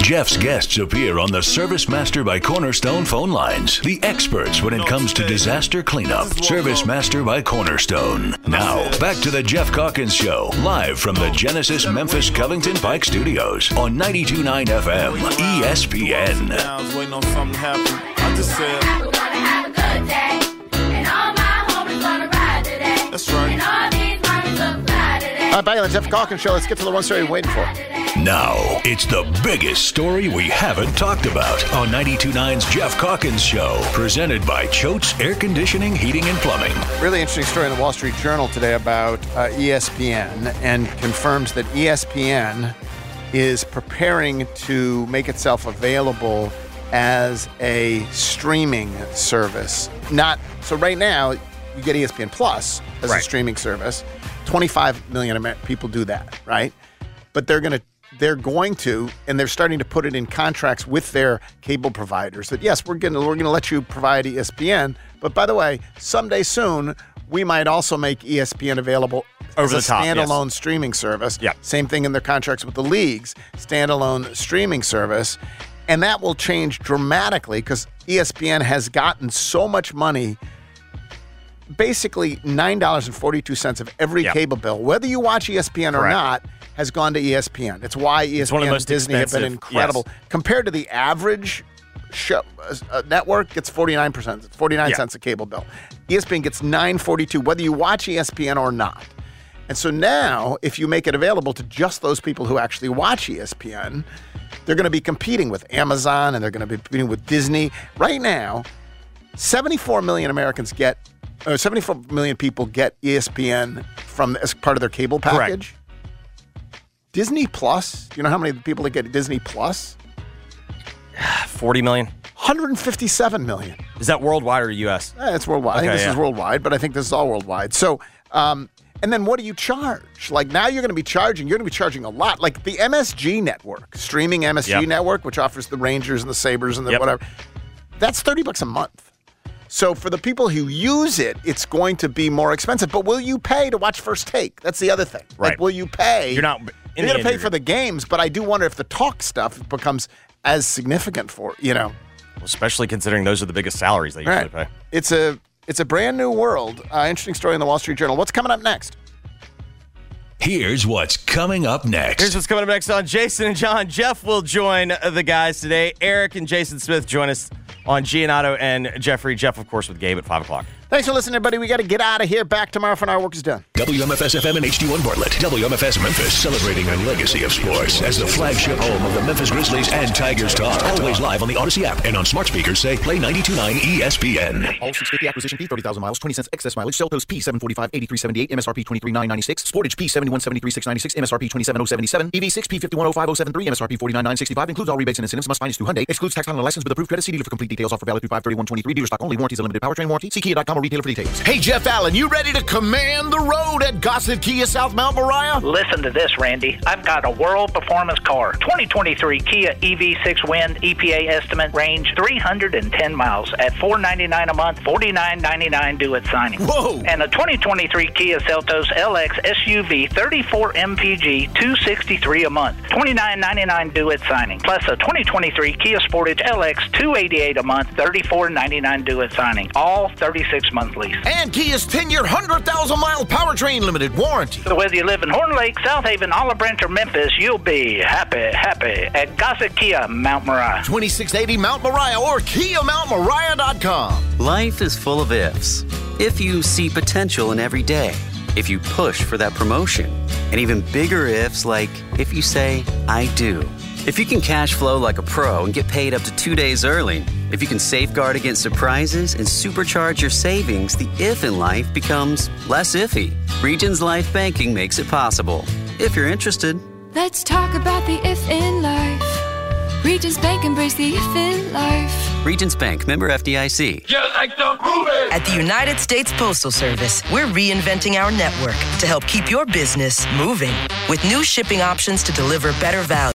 Jeff's guests appear on the Service Master by Cornerstone phone lines. The experts when it comes to disaster cleanup. Service Master by Cornerstone. Now, back to the Jeff Calkins Show, live from the Genesis Memphis Covington Pike Studios on 92.9 FM, ESPN. I was waiting on something to happen. I just said, That's right. All right, back on the Jeff Calkins Show. Let's get to the one story we're waiting for. Now, it's the biggest story we haven't talked about on 92.9's Jeff Calkins Show, presented by Choate's Air Conditioning, Heating, and Plumbing. Really interesting story in the Wall Street Journal today about uh, ESPN and confirms that ESPN is preparing to make itself available as a streaming service. Not so right now you get ESPN Plus as a streaming service. 25 million Amer- people do that, right? But they're going to they're going to and they're starting to put it in contracts with their cable providers that yes, we're going to we're going to let you provide ESPN, but by the way, someday soon we might also make ESPN available Over as the a top, yes. standalone streaming service. Yeah. Same thing in their contracts with the leagues, standalone streaming service. And that will change dramatically because ESPN has gotten so much money. Basically, $9.42 of every Yeah. cable bill, whether you watch ESPN or Correct. not, has gone to ESPN. It's why ESPN It's one of the and Disney have been incredible. yes. Compared to the average show uh, network gets 49%. It's 49 Yeah. cents a cable bill. ESPN gets 942 whether you watch ESPN or not. And so now if you make it available to just those people who actually watch ESPN, they're going to be competing with Amazon and they're going to be competing with Disney. Right now, 74 million Americans get or 74 million people get ESPN from as part of their cable Correct. package. Disney Plus, you know how many people that get Disney Plus? 40 million. 157 million. Is that worldwide or U.S.? Eh, it's worldwide. I think this yeah. is worldwide, but I think this is all worldwide. So, um, and then what do you charge? Like now you're going to be charging, you're going to be charging a lot. Like the MSG network, streaming MSG Yep. network, which offers the Rangers and the Sabres and the Yep. whatever, that's 30 bucks a month. So for the people who use it, it's going to be more expensive. But will you pay to watch First Take? That's the other thing. Like, Right. will you pay? You're not- You're going to pay for the games, but I do wonder if the talk stuff becomes as significant for you know. Especially considering those are the biggest salaries they usually Right. pay. It's a it's a brand new world. Uh, interesting story in the Wall Street Journal. What's coming up next? Here's what's coming up next. Here's what's coming up next on Jason and John. Jeff will join the guys today. Eric and Jason Smith join us on Giannato and Jeffrey. Jeff, of course, with Gabe at 5 o'clock. Thanks for listening, everybody. We got to get out of here. Back tomorrow for our work is done. WMFS FM and HD1 Bartlett. WMFS Memphis celebrating a legacy of sports as the flagship home of the Memphis Grizzlies and Tigers talk. Always live on the Audacy app and on smart speakers say play 929 ESPN. All 650 acquisition fee, 30,000 miles, 20 cents excess mileage. Cell P 745 8378, MSRP 23996. Sportage P 7173696, MSRP 27077. EV6 P 510573, MSRP 49965. Includes all rebates and incentives. Must finance through Hyundai. Excludes tax on a license with approved credit. See dealer for complete details. Offer valid through 53123. Dealer stock only. Warranties are limited. Powertrain warranty. See Kia.com or retailer for details. Hey, Jeff Allen, you ready to command the road at Gossett Kia South Mount Moriah? Listen to this, Randy. I've got a world performance car. 2023 Kia EV6 Wind EPA estimate range 310 miles at 499 a month, 49.99 due at signing. Whoa! And the 2023 Kia Seltos LX SUV 34 MPG 263 a month, 29.99 due at signing. Plus a 2023 Kia Sportage LX 288 a month, 34.99 due at signing. All 36 month lease. And Kia's 10 year, 100,000 mile powertrain limited warranty. So whether you live in Horn Lake, South Haven, Olive Branch, or Memphis, you'll be happy, happy at Gossett Kia, Mount Moriah. 2680 Mount Moriah or KiaMountMoriah.com. Life is full of ifs. If you see potential in every day, if you push for that promotion, and even bigger ifs like if you say, I do. If you can cash flow like a pro and get paid up to two days early, if you can safeguard against surprises and supercharge your savings, the if in life becomes less iffy. Regions Life Banking makes it possible. If you're interested, Let's talk about the if in life. Regions Bank embrace the if in life. Regions Bank, member FDIC. At the United States Postal Service, we're reinventing our network to help keep your business moving with new shipping options to deliver better value.